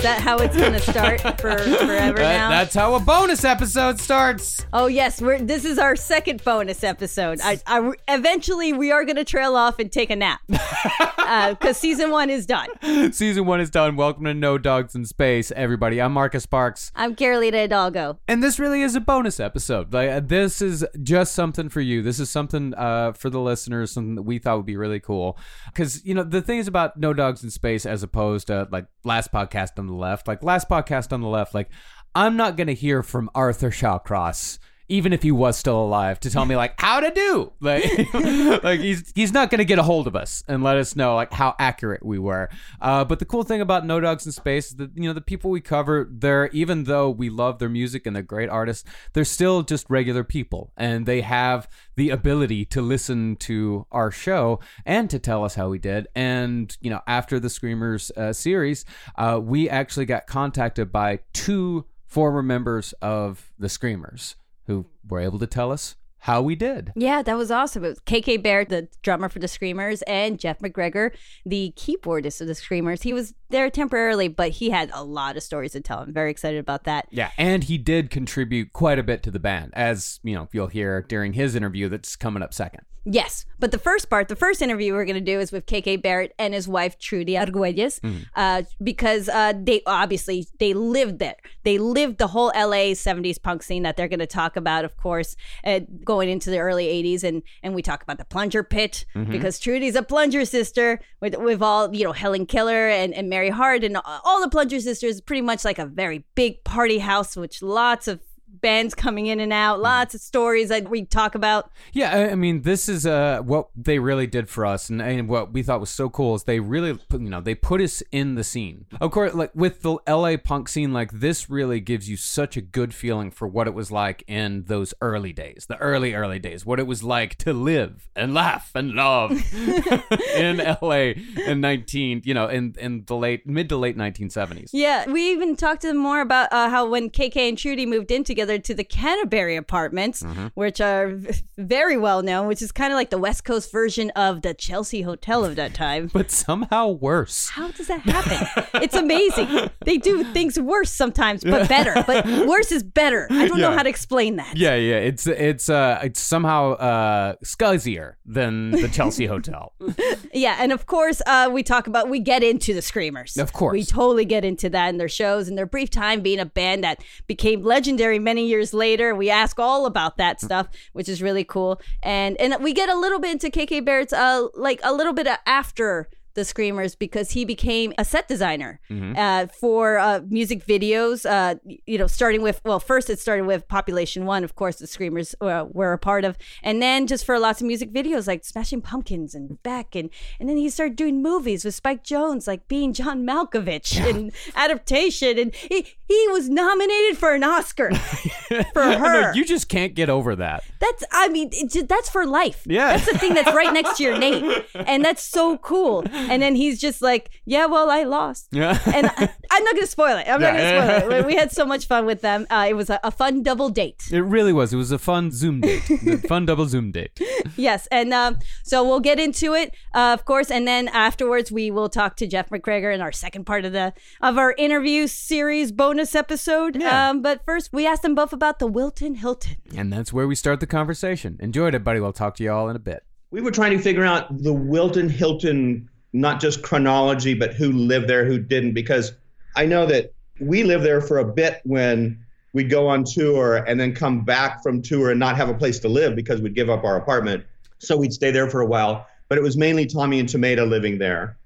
Is, that how it's going to start for forever That- now? that's how a bonus episode starts. Oh yes, we're this is our second bonus episode. I, I eventually we are going to trail off and take a nap because season one is done. Season one is done. Welcome to No Dogs in Space, everybody. I'm Marcus Sparks. I'm Carolina Hidalgo. And this really is a bonus episode. Like uh, this is just something for you. This is something uh, for the listeners, something that we thought would be really cool. Because you know the thing is about No Dogs in Space, as opposed to like last podcast on left. Like last podcast on the left, like I'm not gonna hear from Arthur Shawcross. Even if he was still alive, to tell me like how to do, like, like he's he's not gonna get a hold of us and let us know like how accurate we were. Uh, but the cool thing about No Dogs in Space is that you know the people we cover, they're even though we love their music and they're great artists, they're still just regular people, and they have the ability to listen to our show and to tell us how we did. And you know, after the Screamers uh, series, uh, we actually got contacted by two former members of the Screamers who were able to tell us how we did. Yeah, that was awesome. It was KK Barrett, the drummer for the Screamers, and Jeff McGregor, the keyboardist of the Screamers. He was there temporarily, but he had a lot of stories to tell. I'm very excited about that. Yeah, and he did contribute quite a bit to the band, as you know, you'll hear during his interview that's coming up second. Yes, but the first part, the first interview we're going to do is with KK Barrett and his wife Trudy Arguelles, uh, because uh, they obviously they lived there. They lived the whole LA '70s punk scene that they're going to talk about, of course, uh, going into the early '80s, and and we talk about the Plunger Pit because Trudy's a Plunger sister with with all you know Helen Keller and and Mary Hart and all the Plunger sisters. Pretty much like a very big party house, which lots of bands coming in and out, lots of stories that we talk about. Yeah, I, I mean, this is uh, what they really did for us, and, and what we thought was so cool is they really, put, you know, they put us in the scene. Of course, like with the LA punk scene, like this really gives you such a good feeling for what it was like in those early days, the early early days, what it was like to live and laugh and love in LA in nineteen, you know, in in the late mid to late nineteen seventies. Yeah, we even talked to them more about uh, how when KK and Trudy moved in together to the Canterbury apartments, which are very well known, which is kind of like the West Coast version of the Chelsea Hotel of that time. But somehow worse. How does that happen? it's amazing. They do things worse sometimes, but better. But worse is better. I don't know how to explain that. Yeah, yeah. It's it's uh it's somehow uh scuzzier than the Chelsea Hotel. Yeah, and of course, uh, we talk about we get into the Screamers. Of course. we totally get into that in their shows and their brief time being a band that became legendary many years later. We ask all about that stuff, which is really cool, and and we get a little bit into KK Barrett's, uh, like a little bit after the Screamers because he became a set designer Mm-hmm. uh, for uh, music videos. Uh, you know, starting with well, first it started with Population One, of course, the Screamers uh, were a part of, and then just for lots of music videos like Smashing Pumpkins and Beck, and and then he started doing movies with Spike Jonze, like being John Malkovich in adaptation, and he he was nominated for an Oscar for her. know, you just can't get over that. That's, I mean, it that's for life. Yeah. That's the thing that's right next to your name. And that's so cool. And then he's just like, yeah, well, I lost. Yeah. And I, I'm not going to spoil it. I'm not going to spoil it. We had so much fun with them. Uh, it was a, a fun double date. It really was. It was a fun Zoom date, fun double Zoom date. Yes. And um, so we'll get into it, uh, of course. And then afterwards, we will talk to Jeff McGregor in our second part of the of our interview series bonus episode. Yeah. Um, but first, we asked them both about the Wilton Hilton. And that's where we start the conversation. Enjoyed it, buddy. We'll talk to you all in a bit. we were trying to figure out the Wilton Hilton, not just chronology, but who lived there, who didn't, because I know that we lived there for a bit when we'd go on tour and then come back from tour and not have a place to live because we'd give up our apartment. So we'd stay there for a while. But it was mainly Tommy and Tomato living there.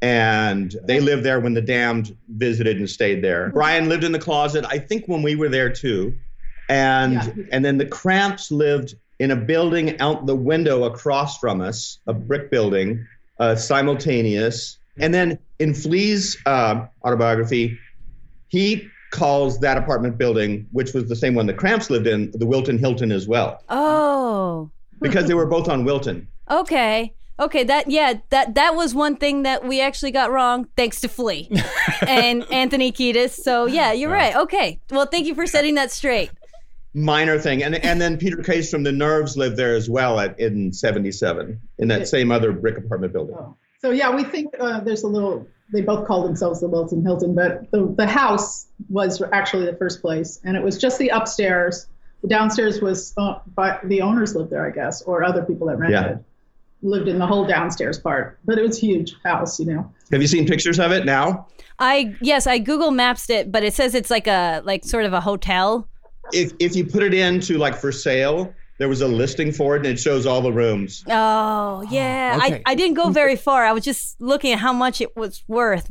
And they lived there when the Damned visited and stayed there. Brian lived in the closet, I think when we were there too. And Yeah. and then the Cramps lived in a building out the window across from us, a brick building, uh, simultaneous. And then in Flea's uh, autobiography, he calls that apartment building, which was the same one the Cramps lived in, the Wilton Hilton as well, Oh. because they were both on Wilton. Okay. Okay, that yeah, that that was one thing that we actually got wrong thanks to Flea and Anthony Kiedis. So yeah, you're right. Okay. Well, thank you for setting that straight. Minor thing, and and then Peter Case from the Nerves lived there as well at in '77 in that same other brick apartment building. Oh. So yeah, we think uh, there's a little. They both call themselves the Wilton Hilton, but the the house was actually the first place, and it was just the upstairs. The downstairs was, uh, but the owners lived there, I guess, or other people that rented. Yeah. Lived in the whole downstairs part, but it was a huge house, you know. Have you seen pictures of it now? I yes, I Google Maps it, but it says it's like a like sort of a hotel. If if you put it into like for sale, there was a listing for it, and it shows all the rooms. Oh yeah, okay. I, I didn't go very far. I was just looking at how much it was worth.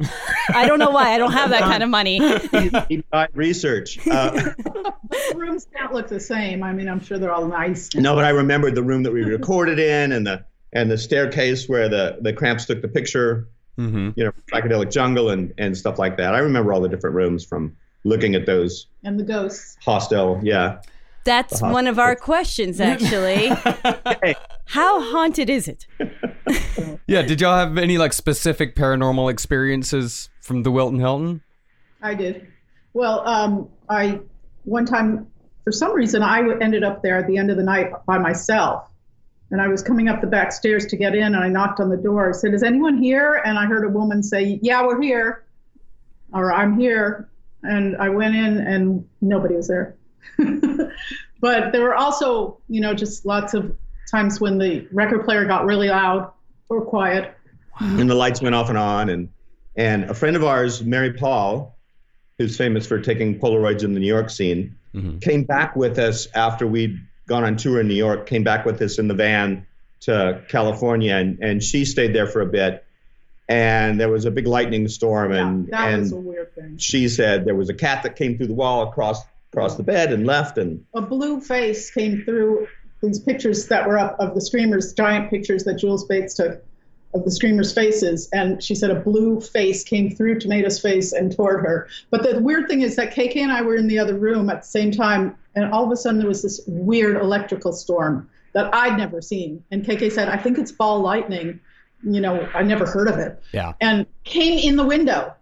I don't know why. I don't have that kind of money. Deep dive research. Uh, The rooms can't look the same. I mean, I'm sure they're all nice. no, but I remembered the room that we recorded in, and the and the staircase where the the Cramps took the picture. Mm-hmm. You know, psychedelic jungle and and stuff like that. I remember all the different rooms from looking at those And the ghosts. hostel. Yeah. That's one of our questions, actually. How haunted is it? Yeah. Did y'all have any like specific paranormal experiences from the Wilton Hilton? I did. Well, um, I one time, for some reason, I ended up there at the end of the night by myself, and I was coming up the back stairs to get in, and I knocked on the door. I said, "Is anyone here?" And I heard a woman say, "Yeah, we're here," or "I'm here," and I went in, and nobody was there. but there were also, you know, just lots of times when the record player got really loud or quiet. and the lights went off and on and and a friend of ours Maripol who's famous for taking polaroids in the new york scene mm-hmm. came back with us after we'd gone on tour in new york came back with us in the van to california and, and she stayed there for a bit and there was a big lightning storm and yeah, that and was a weird thing. she said there was a cat that came through the wall across across the bed and left and a blue face came through these pictures that were up of the screamers, giant pictures that Jules Bates took of the screamers' faces. And she said a blue face came through Tomato's face and toward her. But the weird thing is that KK and I were in the other room at the same time, and all of a sudden there was this weird electrical storm that I'd never seen. And KK said, I think it's ball lightning. You know, I never heard of it. Yeah. And came in the window.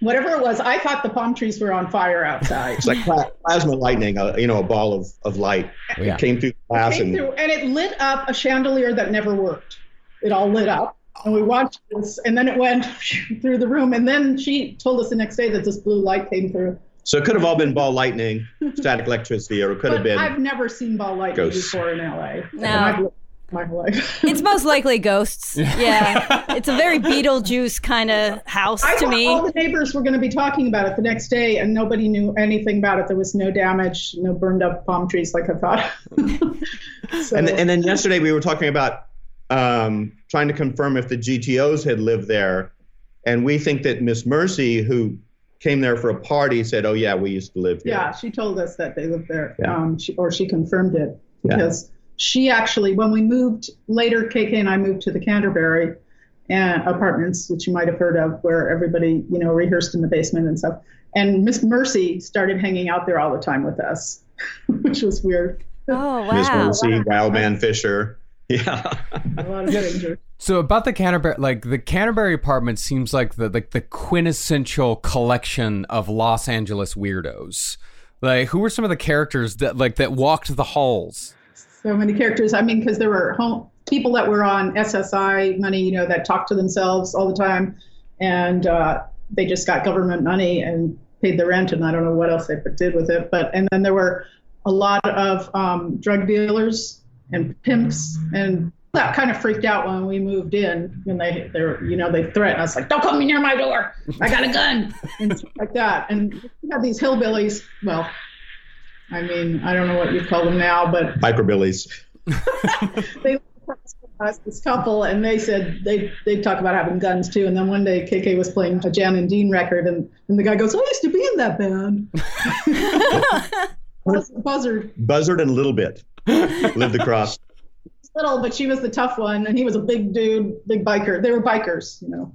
Whatever it was, I thought the palm trees were on fire outside. it's like plasma lightning uh, you know a ball of, of light Yeah. it came through the glass came and through and it lit up a chandelier that never worked. It all lit up. And we watched this, and then it went through the room. And then she told us the next day that this blue light came through. so it could have all been ball lightning static electricity or it could have been I've never seen ball lightning Ghosts. before in LA. No. And I've lived my whole life. It's most likely ghosts. Yeah. It's a very Beetlejuice kind of house I to thought me. all the neighbors were going to be talking about it the next day, and nobody knew anything about it. There was no damage, no burned up palm trees like I thought. so, And, and then yesterday we were talking about um, trying to confirm if the GTOs had lived there. And we think that Miss Mercy, who came there for a party, said, "Oh yeah, we used to live here." Yeah, she told us that they lived there, Yeah. um, she, or she confirmed it Yeah. because she actually, when we moved later, KK and I moved to the Canterbury and apartments, which you might have heard of, where everybody, you know, rehearsed in the basement and stuff. And Miss Mercy started hanging out there all the time with us, which was weird. Oh wow! Miss wow. Mercy, Wildman Fischer. Yeah. A lot of strangers. So about the Canterbury, like the Canterbury apartment seems like the like the quintessential collection of Los Angeles weirdos. Like, who were some of the characters that like that walked the halls? So many characters. I mean, because there were home people that were on SSI money, you know, that talked to themselves all the time, and uh, they just got government money and paid the rent, and I don't know what else they did with it. But and then there were a lot of um, drug dealers and pimps, and that kind of freaked out when we moved in. When they they were, you know, they threatened us like, "Don't come near my door. I got a gun," and stuff like that. And we had these hillbillies. Well. I mean, I don't know what you call them now, but Hyperbillies. they us this couple and they said they they talk about having guns too. And then one day KK was playing a Jan and Dean record and, and the guy goes I used to be in that band. Buzzard Buzzard. And Little Bit. Lived across. little but she was the tough one and he was a big dude big biker. They were bikers you know.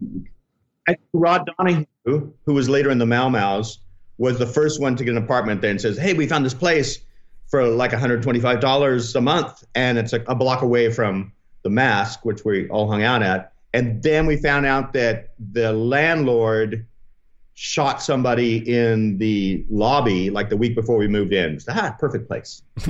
I think Rod Donahue, who was later in the Mau Mau's, was the first one to get an apartment there and says, Hey, we found this place for like $125 a month. And it's a, a block away from the Masque, which we all hung out at. And then we found out that the landlord shot somebody in the lobby like the week before we moved in. So, ah, perfect place.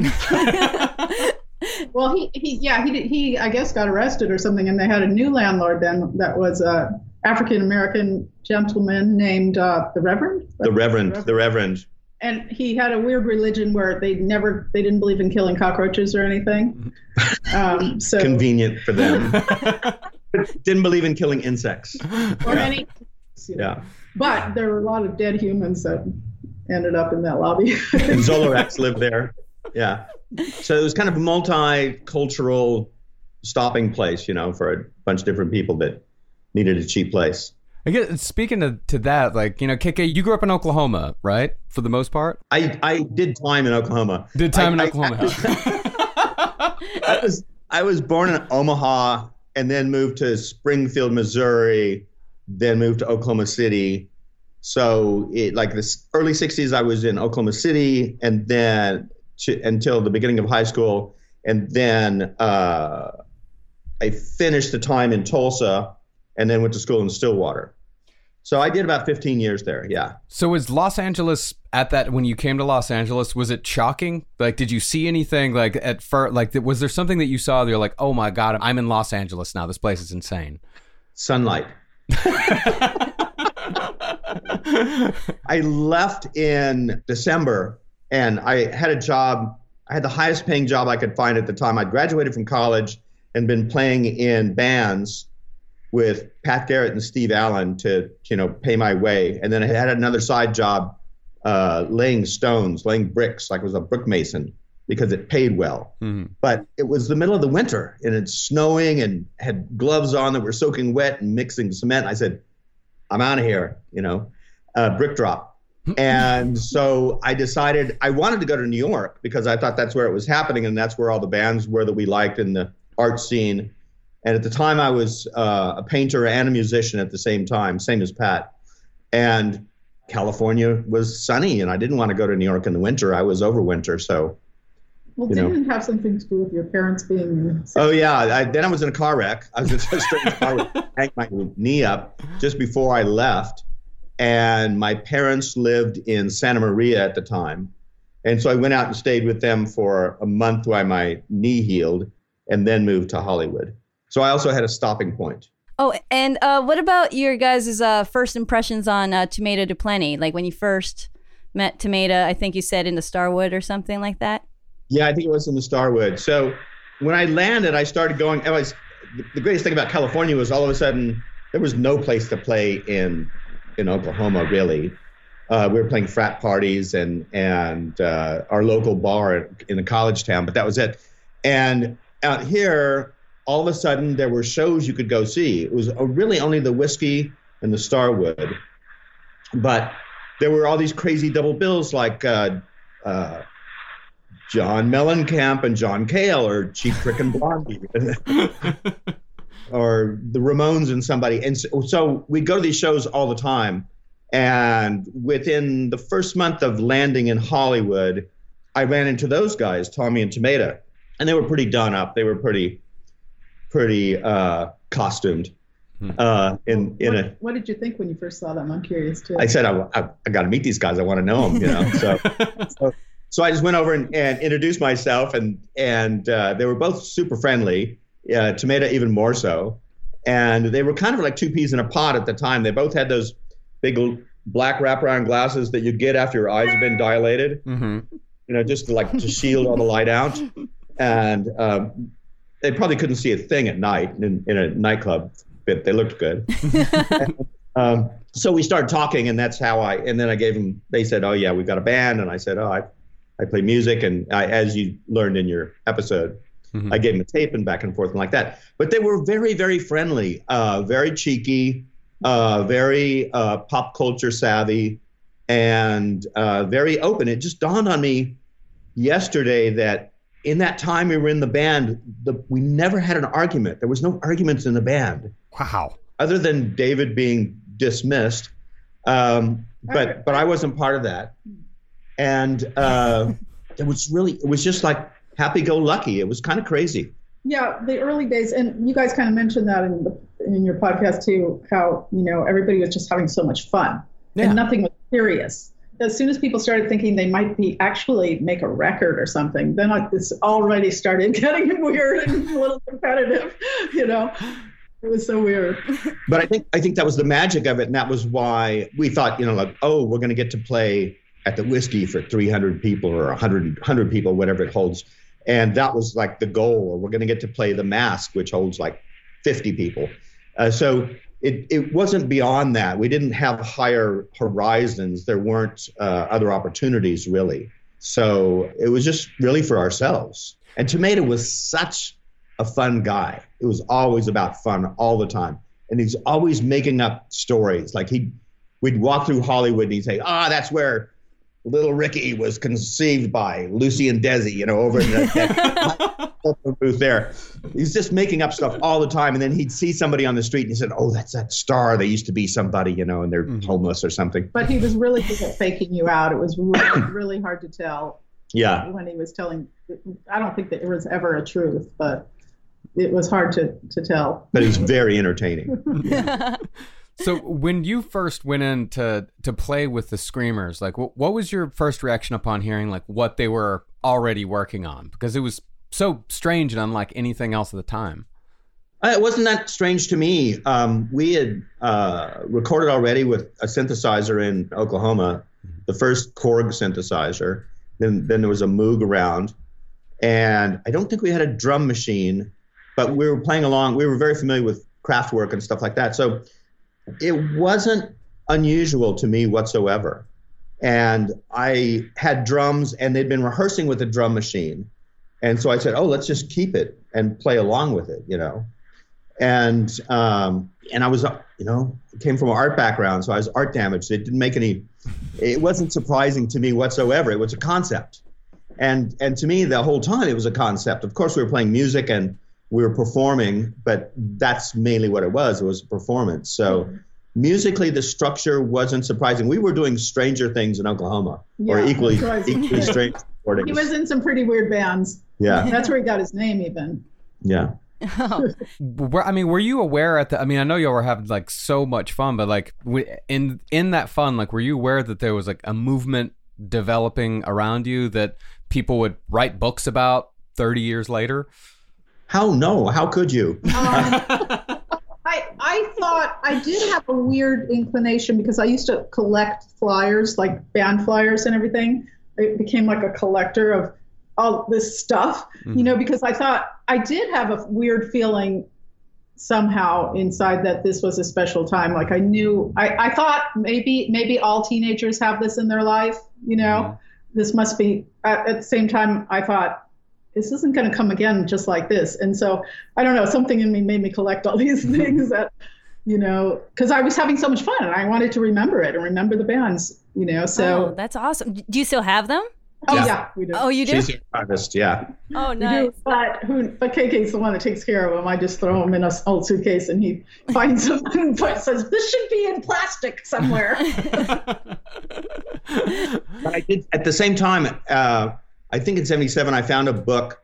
well he, he yeah he he I guess got arrested or something and they had a new landlord then that was a African American gentleman named uh, the Reverend The Reverend, the Reverend. and he had a weird religion where they never they didn't believe in killing cockroaches or anything um, so Convenient for them. Didn't believe in killing insects. or any Yeah. but there were a lot of dead humans that ended up in that lobby and Zolorex lived there. Yeah. So it was kind of a multicultural stopping place, you know, for a bunch of different people that needed a cheap place. I guess speaking to, to that, like you know, KK, you grew up in Oklahoma, right? For the most part, I, I did time in Oklahoma. did time in I- I- Oklahoma. I was I was born in Omaha and then moved to Springfield, Missouri, then moved to Oklahoma City. So it like this early '60s, I was in Oklahoma City, and then to, until the beginning of high school, and then uh, I finished the time in Tulsa, and then went to school in Stillwater. So I did about 15 years there. Yeah. so was Los Angeles at that when you came to Los Angeles? Was it shocking? Like, did you see anything like at first? Like, was there something that you saw? that You're like, oh my god, I'm in Los Angeles now. This place is insane. sunlight. I left in December and I had a job. I had the highest paying job I could find at the time. I'd graduated from college and been playing in bands with Pat Garrett and Steve Allen to, you know, pay my way. And then I had another side job uh, laying stones, laying bricks, like I was a brick mason because it paid well Mhm. but it was the middle of the winter and it's snowing and had gloves on that were soaking wet and mixing cement. I said, I'm out of here, you know, uh, brick drop. and so I decided I wanted to go to New York because I thought that's where it was happening and that's where all the bands were that we liked in the art scene. And at the time, I was uh, a painter and a musician at the same time, same as Pat. And California was sunny, and I didn't want to go to New York in the winter. I was over winter, so well didn't it have something to do with your parents being Oh yeah, I, then I was in a car wreck. I was in a strange car wreck, hanged my knee up just before I left, and my parents lived in Santa Maria at the time, and so I went out and stayed with them for a month while my knee healed, and then moved to Hollywood. So I also had a stopping point. Oh, and uh, what about your guys' uh, first impressions on uh, Tomato du Plenty? Like when you first met Tomato, I think you said in the Starwood or something like that. Yeah, I think it was in the Starwood. So when I landed, I started going. I was the greatest thing about California was all of a sudden there was no place to play in in Oklahoma really. Uh, we were playing frat parties and and uh, our local bar in a college town, but that was it. And out here, all of a sudden there were shows you could go see. It was uh, really only the whiskey and the Starwood, but there were all these crazy double bills like uh, uh, John Mellencamp and John Cale or Cheap Trick and Blondie. or the Ramones and somebody. And so, so we'd go to these shows all the time. And within the first month of landing in Hollywood, I ran into those guys, Tommy and Tomato, and they were pretty done up. They were pretty, pretty uh, costumed. Uh, in in what, a, what did you think when you first saw them? I'm curious too. I said I, I, I got to meet these guys. I want to know them. You know, so, so so I just went over and, and introduced myself, and and uh, they were both super friendly. Uh, Tomato even more so, and they were kind of like two peas in a pod at the time. They both had those big l- black wraparound glasses that you get after your eyes have been dilated. Mm-hmm. You know, just to, like to shield all the light out, and um, they probably couldn't see a thing at night in, in a nightclub, but they looked good. um, so we started talking, and that's how I. And then I gave them. They said, "Oh yeah, we've got a band," and I said, "Oh, I, I play music," and I, as you learned in your episode, Mhm. I gave them a tape and back and forth and like that. But they were very, very friendly, uh, very cheeky, uh, very uh, pop culture savvy, and uh, very open. It just dawned on me yesterday that in that time we were in the band, the, we never had an argument. There was no arguments in the band Wow. other than David being dismissed. Um, but but I wasn't part of that, and uh, it was really it was just like happy go lucky. It was kind of crazy. Yeah, the early days, and you guys kind of mentioned that in the, in your podcast too. How you know everybody was just having so much fun, Yeah. and nothing was serious. As soon as people started thinking they might be actually make a record or something, then it's already started getting weird and a little competitive. You know, it was so weird. But I think I think that was the magic of it, and that was why we thought you know like oh we're going to get to play at the whiskey for 300 people or 100 100 people whatever it holds, and that was like the goal. Or we're going to get to play the Masque which holds like 50 people. Uh, so it, it wasn't beyond that. We didn't have higher horizons. There weren't uh, other opportunities really. So it was just really for ourselves. And Tomato was such a fun guy. It was always about fun all the time. And he's always making up stories. Like he we'd walk through Hollywood and he'd say, ah, that's where little Ricky was conceived by Lucy and Desi, you know, over in that, that booth there. He's just making up stuff all the time. And then he'd see somebody on the street and he said, oh, that's that star. They used to be somebody, you know, and they're mm-hmm. homeless or something. But he was really good at faking you out. It was really, really hard to tell Yeah. when he was telling. I don't think that it was ever a truth, but it was hard to to tell. But he's very entertaining. So when you first went in to to play with the Screamers, like what, what was your first reaction upon hearing like what they were already working on? Because it was so strange and unlike anything else at the time. Uh, It wasn't that strange to me. Um, we had uh, recorded already with a synthesizer in Oklahoma, the first Korg synthesizer. Then, then there was a Moog around, and I don't think we had a drum machine, but we were playing along. We were very familiar with Kraftwerk and stuff like that, so it wasn't unusual to me whatsoever. And I had drums, and they'd been rehearsing with a drum machine, and so I said, "Oh, let's just keep it and play along with it," you know and um, and I was you know came from an art background, so I was art damaged. It didn't make any. It wasn't surprising to me whatsoever. It was a concept, and and to me the whole time it was a concept. Of course, we were playing music and we were performing, but that's mainly what it was. It was a performance. So. Musically, the structure wasn't surprising. We were doing stranger things in Oklahoma, or equally equally strange recordings. He was in some pretty weird bands. Yeah, That's where he got his name, even. yeah. Were, I mean, were you aware at the? I mean, I know y'all were having like so much fun, but like in in that fun, like, were you aware that there was like a movement developing around you that people would write books about thirty years later? How no? How could you? Um, I, I thought I did have a weird inclination because I used to collect flyers, like band flyers and everything. I became like a collector of all this stuff, you mm-hmm. know, because I thought I did have a weird feeling somehow inside that this was a special time. Like I knew, I, I thought maybe maybe all teenagers have this in their life, you know. Mm-hmm. This must be at, at the same time. I thought this isn't going to come again just like this. And so I don't know, something in me made me collect all these mm-hmm. things that, you know, because I was having so much fun and I wanted to remember it and remember the bands, you know. So oh, that's awesome. Do you still have them? Oh Yeah. yeah, we do. Oh, you do? She's an artist, yeah. Oh, We nice. do, but who? But KK's the one that takes care of them. I just throw them in a old suitcase, and he finds them and says, "This should be in plastic somewhere." But I did at the same time. Uh, I think in '77 I found a book,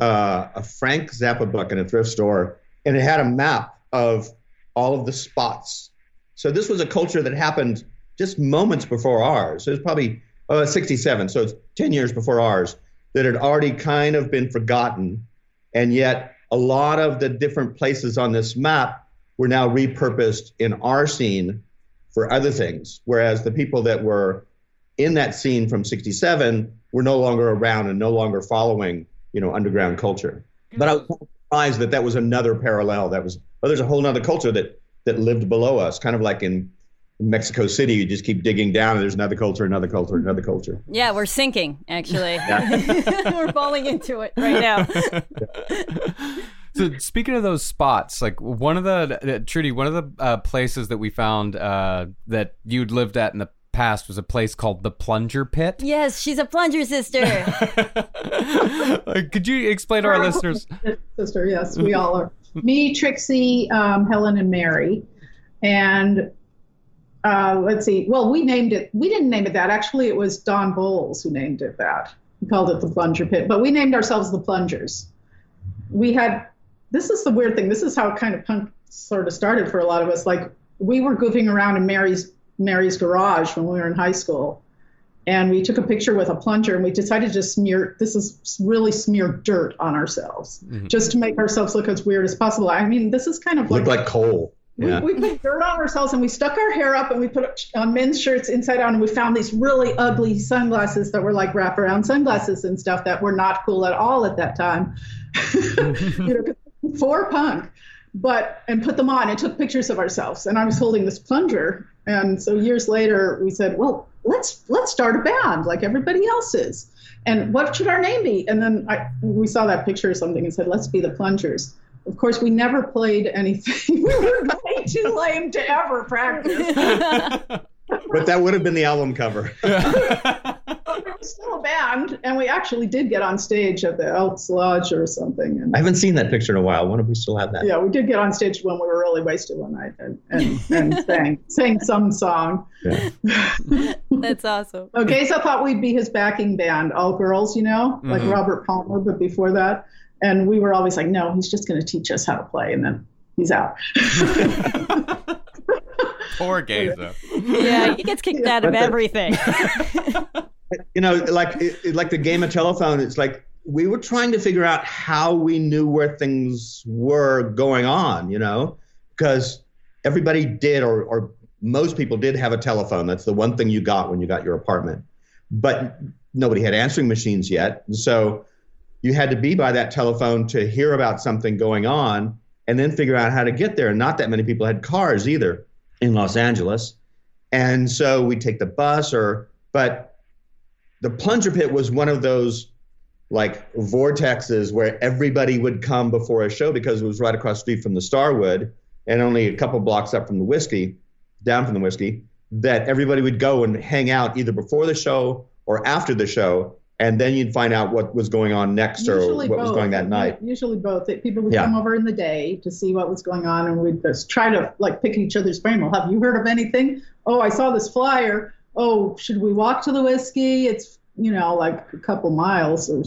uh, a Frank Zappa book in a thrift store, and it had a map of all of the spots. So this was a culture that happened just moments before ours. It was probably uh, '67, so it's 10 years before ours that had already kind of been forgotten, and yet a lot of the different places on this map were now repurposed in our scene for other things. Whereas the people that were in that scene from 67 were no longer around and no longer following, you know, underground culture. But I was surprised that that was another parallel. That was, oh, there's a whole other culture that that lived below us, kind of like in, in Mexico City. You just keep digging down, and there's another culture, another culture, another culture. Yeah, we're sinking, actually. we're falling into it right now. So speaking of those spots, like one of the uh, Trudy, one of the uh, places that we found uh, that you'd lived at in the past was a place called the Plunger Pit. yes, she's a plunger sister. Could you explain to our listeners? Sister, yes, we all are. Me, Trixie, um, Helen, and Mary, and uh, let's see. Well, we named it. We didn't name it that. Actually, it was Don Bolles who named it that. He called it the Plunger Pit, but we named ourselves the Plungers. We had. This is the weird thing. This is how kind of punk sort of started for a lot of us. Like we were goofing around in Mary's Mary's garage when we were in high school, and we took a picture with a plunger and we decided to smear this is really smear dirt on ourselves just to make ourselves look as weird as possible i mean this is kind of like, like coal. We, Yeah. we put dirt on ourselves and we stuck our hair up and we put uh, men's shirts inside out and we found these really ugly sunglasses that were like wraparound sunglasses and stuff that were not cool at all at that time. You know for punk but and put them on and took pictures of ourselves. And i was holding this plunger and so years later we said well let's let's start a band like everybody else is. And what should our name be? And then I, we saw that picture or something and said let's be the plungers of course we never played anything we were way too lame to ever practice But that would have been the album cover. but we were still a band and we actually did get on stage at the elks lodge or something and I haven't seen that picture in a while. Wonder if we still have that. yeah, we did get on stage when we were really wasted one night and, and, and sang, sang some song. Yeah. That's awesome. Okay, so I thought we'd be his backing band, all girls, you know, like mm-hmm. Robert Palmer, but before that. And we were always like, no, he's just going to teach us how to play. And then he's out. Poor Gaza. Yeah, he gets kicked out of everything. you know, like it, like the game of telephone. It's like we were trying to figure out how we knew where things were going on. You know, because everybody did, or or most people did have a telephone. That's the one thing you got when you got your apartment. But nobody had answering machines yet, so you had to be by that telephone to hear about something going on, and then figure out how to get there. And not that many people had cars either in Los Angeles. And so we'd take the bus or but the plunger pit was one of those like vortexes where everybody would come before a show because it was right across the street from the Starwood and only a couple blocks up from the whiskey, down from the whiskey, that everybody would go and hang out either before the show or after the show. And then you'd find out what was going on next or what was going that night. Usually both. People would Yeah. come over in the day to see what was going on, and we'd just try to like pick each other's brain. Well, have you heard of anything? Oh, I saw this flyer. Oh, should we walk to the whiskey? It's you know like a couple miles or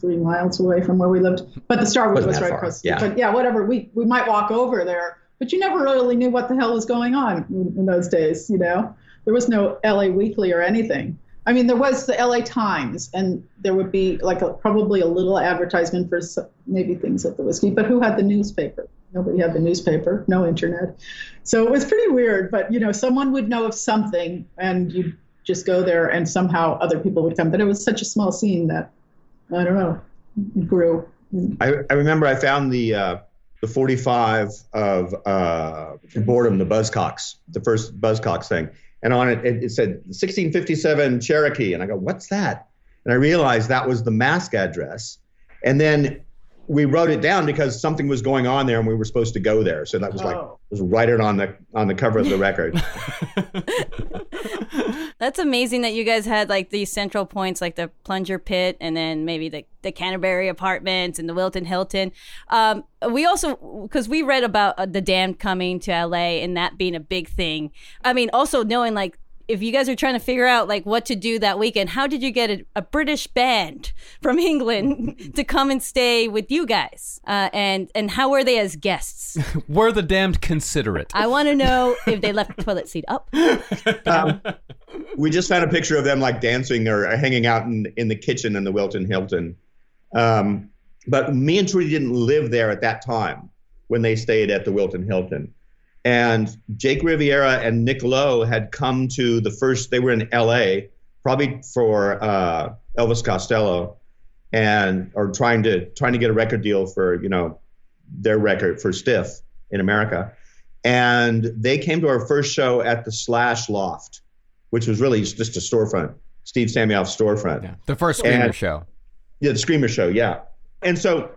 three miles away from where we lived, but the Starwood was right across. the yeah. But yeah, whatever. We we might walk over there, but you never really knew what the hell was going on in, in those days. You know, there was no LA Weekly or anything. I mean, there was the LA Times, and there would be like a, probably a little advertisement for maybe things at the whiskey. But who had the newspaper? Nobody had the newspaper, no internet. So it was pretty weird. But you know, someone would know of something, and you'd just go there, and somehow other people would come. But it was such a small scene that I don't know, it grew. I, I remember I found the uh, the 45 of uh, boredom, the Buzzcocks, the first Buzzcocks thing, and on it it, it said 1657 Cherokee, and I go, what's that? And I realized that was the Masque address, And then we wrote it down because something was going on there and we were supposed to go there. So that was like Oh. was write it on the on the cover of the record. That's amazing that you guys had like these central points, like the plunger pit, and then maybe the the Canterbury Apartments and the Wilton Hilton. Um, we also because we read about uh, the Damned coming to LA and that being a big thing. I mean, also knowing like if you guys are trying to figure out like what to do that weekend, how did you get a, a British band from England to come and stay with you guys? Uh, and and how were they as guests? Were the damned considerate? I want to know if they left the toilet seat up. Um, we just found a picture of them like dancing or hanging out in, in the kitchen in the Wilton Hilton. Um, but me and Trudy didn't live there at that time when they stayed at the Wilton Hilton. And Jake Riviera and Nick Lowe had come to the first, they were in LA, probably for uh, Elvis Costello and or trying to trying to get a record deal for, you know, their record for Stiff in America. And they came to our first show at the Slash Loft, which was really just a storefront, Steve Samiof's storefront. Yeah, the first Screamer And- show. Yeah, the Screamer show, yeah. And so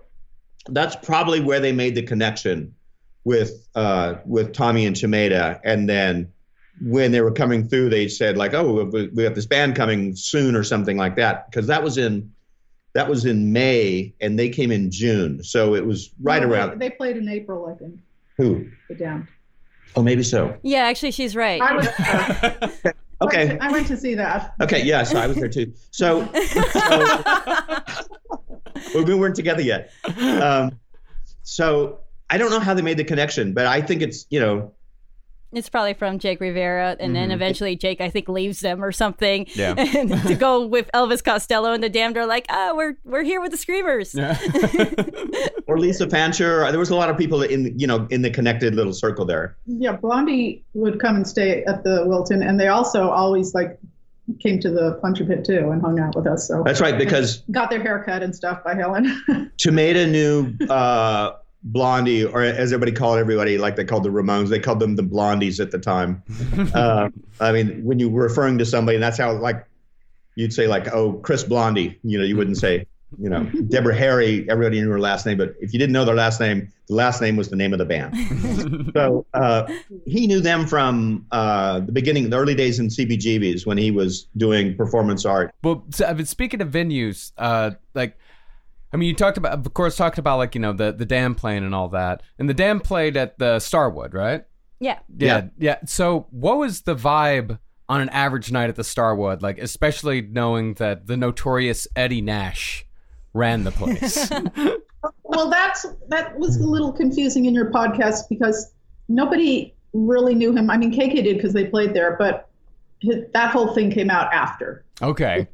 that's probably where they made the connection with uh, with Tommy and Tomato. And then when they were coming through, they said like, "Oh, we we have this band coming soon" or something like that, because that was in that was in May, and they came in June, so it was right No, around They, played in April, I think. who? The Damned. Oh, maybe so. Yeah, actually, she's right. I was. uh, Okay. I went to see that. Okay, yeah, so I was there too. So, so well, we weren't together yet. Um, so I don't know how they made the connection, but I think it's you know It's probably from Jake Riviera, and then eventually Jake, I think, leaves them or something, Yeah. and to go with Elvis Costello, and the Damned are like, "Ah, we're we're here with the Screamers." Yeah. or Lisa Fancher. There was a lot of people in you know in the connected little circle there. Yeah, Blondie would come and stay at the Wilton, and they also always like came to the Plunger Pit too and hung out with us. So That's right because got their hair cut and stuff by Helen. Tomato knew uh, Blondie, or as everybody called everybody, like they called the Ramones, they called them the Blondies at the time. uh, I mean, when you were referring to somebody, and that's how like you'd say like, oh, Chris Blondie. You know, you wouldn't say. You know, Deborah Harry, everybody knew her last name, but if you didn't know their last name, the last name was the name of the band. so uh, he knew them from uh, the beginning, the early days in CBGB's when he was doing performance art. Well, so, I mean, speaking of venues, uh, like, I mean, you talked about, of course, talked about like you know the the Damned playing and all that, and the Damned played at the Starwood, right? Yeah. Yeah, yeah. So, what was the vibe on an average night at the Starwood? Like, especially knowing that the notorious Eddie Nash ran the place. well, that's that was a little confusing in your podcast because nobody really knew him. I mean, KK did because they played there, but his, that whole thing came out after okay.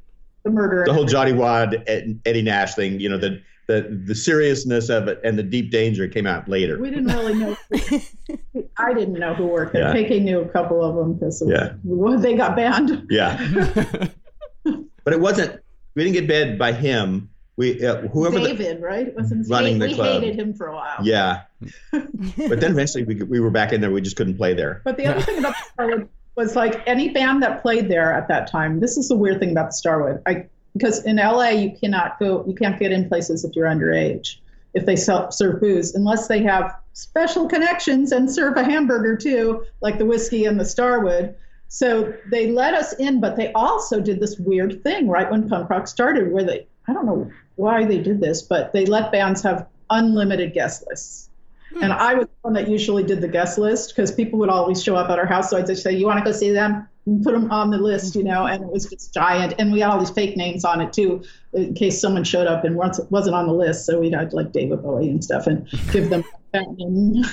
The murder. the whole Johnny Wadd Ed- Eddie Nash thing, you know, the the the seriousness of it and the deep danger came out later. we didn't really know. I didn't know who worked there. Yeah. KK knew a couple of them because Yeah. they got banned. Yeah, but it wasn't. We didn't get banned by him. We uh, whoever. The, David, right? Wasn't Running name? the we club. hated him for a while. yeah, but then eventually we we were back in there. We just couldn't play there. But the other thing about the Starwood was like any band that played there at that time. This is the weird thing about the Starwood. I because in LA you cannot go, you can't get in places if you're underage if they sell, serve booze unless they have special connections and serve a hamburger too, like the whiskey and the Starwood. So they let us in, but they also did this weird thing right when punk rock started, where they I don't know why they did this, but they let bands have unlimited guest lists. And I was the one that usually did the guest list because people would always show up at our house. So I'd just say, "You want to go see them?" And put them on the list, you know. And it was just giant. And we had all these fake names on it too, in case someone showed up and wasn't on the list. So we'd have like David Bowie and stuff, and give them that name.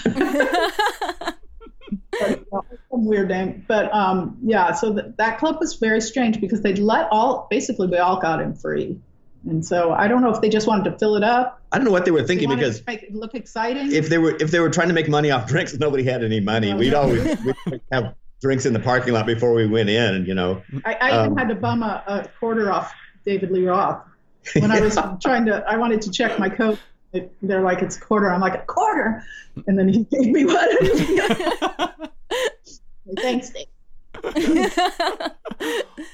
some weird name. But um, yeah, so th- that club was very strange because they'd let all basically we all got in free. And so I don't know if they just wanted to fill it up. I don't know what they were thinking wanted because to make it look exciting. if they were if they were trying to make money off drinks, nobody had any money. No, We'd no. always we'd have drinks in the parking lot before we went in. You know, I, I even Um, had to bum a, a quarter off David Lee Roth when I was trying to. I wanted to check my coat. It, they're like, it's a quarter. I'm like, a quarter, and then he gave me one. Thanks, Dave.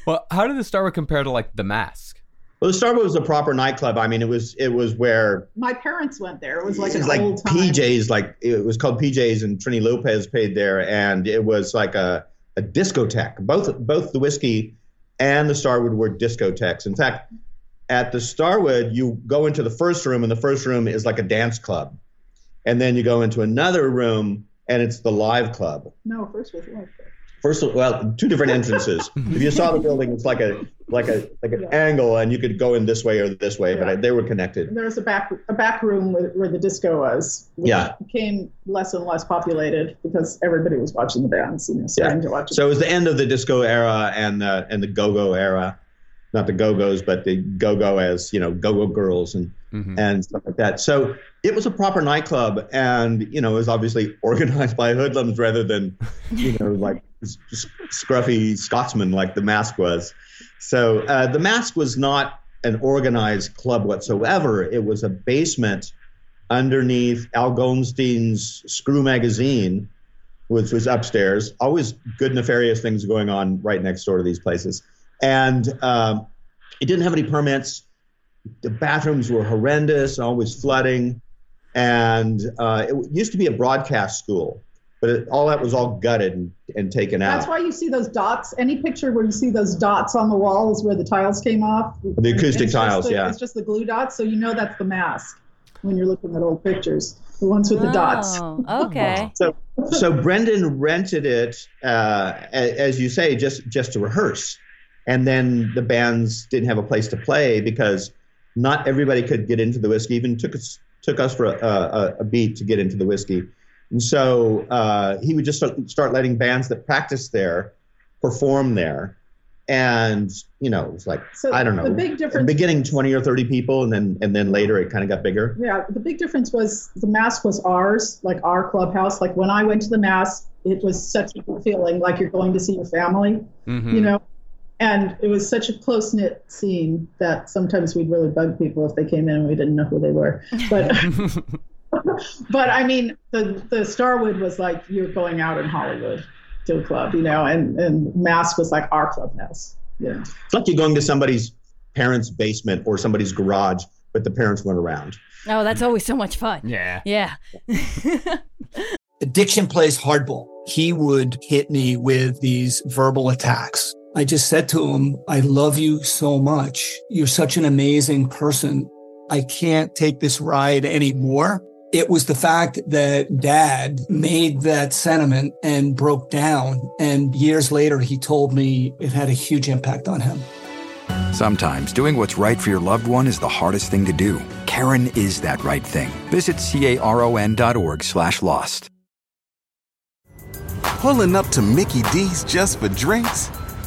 Well, how did the Starwood compare to like The Masque? Well, the Starwood was a proper nightclub. I mean, it was it was where My parents went there. It was like it was an like old time. PJs, like it was called PJs, and Trini Lopez paid there, and it was like a, a discotheque. Both both the whiskey and the Starwood were discotheques. In fact, at the Starwood, you go into the first room, and the first room is like a dance club, and then you go into another room, and it's the live club. No, first was like First, of well, two different entrances. if you saw the building, it's like a like a like an angle, and you could go in this way or this way, but Yeah. they were connected. There was a back a back room where, where the disco was. Which Yeah. Became less and less populated because everybody was watching the bands and starting to watch. it. So it was the end of the disco era and the and the go-go era, not the go-go's, but the go-go as you know go-go girls and Mhm. and stuff like that. So it was a proper nightclub, and you know it was obviously organized by hoodlums rather than you know like scruffy Scotsmen like the Masque was. So uh, the Masque was not an organized club whatsoever. It was a basement underneath Al Goldstein's Screw magazine which was upstairs. Always good nefarious things going on right next door to these places, and um, it didn't have any permits. The bathrooms were horrendous, always flooding, and uh, it used to be a broadcast school, but it, all that was all gutted and, and taken That's out. That's why you see those dots. Any picture where you see those dots on the wall is where the tiles came off. The acoustic tiles, the- yeah. It's just the glue dots, so you know that's the Masque when you're looking at old pictures. The ones with the dots. Oh, okay. So, so Brendan rented it, uh, as you say, just just to rehearse, and then the bands didn't have a place to play because not everybody could get into the Whisky. Even took us took us for a, a, a beat to get into the Whisky, and so uh, he would just start, start letting bands that practice there perform there, and you know it was like So I don't know, the big difference- beginning twenty or thirty people, and then and then later it kind of got bigger. Yeah, the big difference was the Masque was ours, like our clubhouse. Like when I went to the Masque, it was such a feeling, like you're going to see your family, Mhm. you know. And it was such a close knit scene that sometimes we'd really bug people if they came in and we didn't know who they were. But but I mean, the the Starwood was like you're going out in Hollywood to a club, you know, and and Masque was like our clubhouse. Yeah. It's like you're going to somebody's parents' basement or somebody's garage, but the parents weren't around. Oh, that's always so much fun. yeah. Yeah. Addiction plays hardball. He would hit me with these verbal attacks. I just said to him, I love you so much. You're such an amazing person. I can't take this ride anymore. It was the fact that dad made that sentiment and broke down. And years later, he told me it had a huge impact on him. Sometimes doing what's right for your loved one is the hardest thing to do. Caron is that right thing. Visit caron.org slash lost. Pulling up to Mickey D's just for drinks?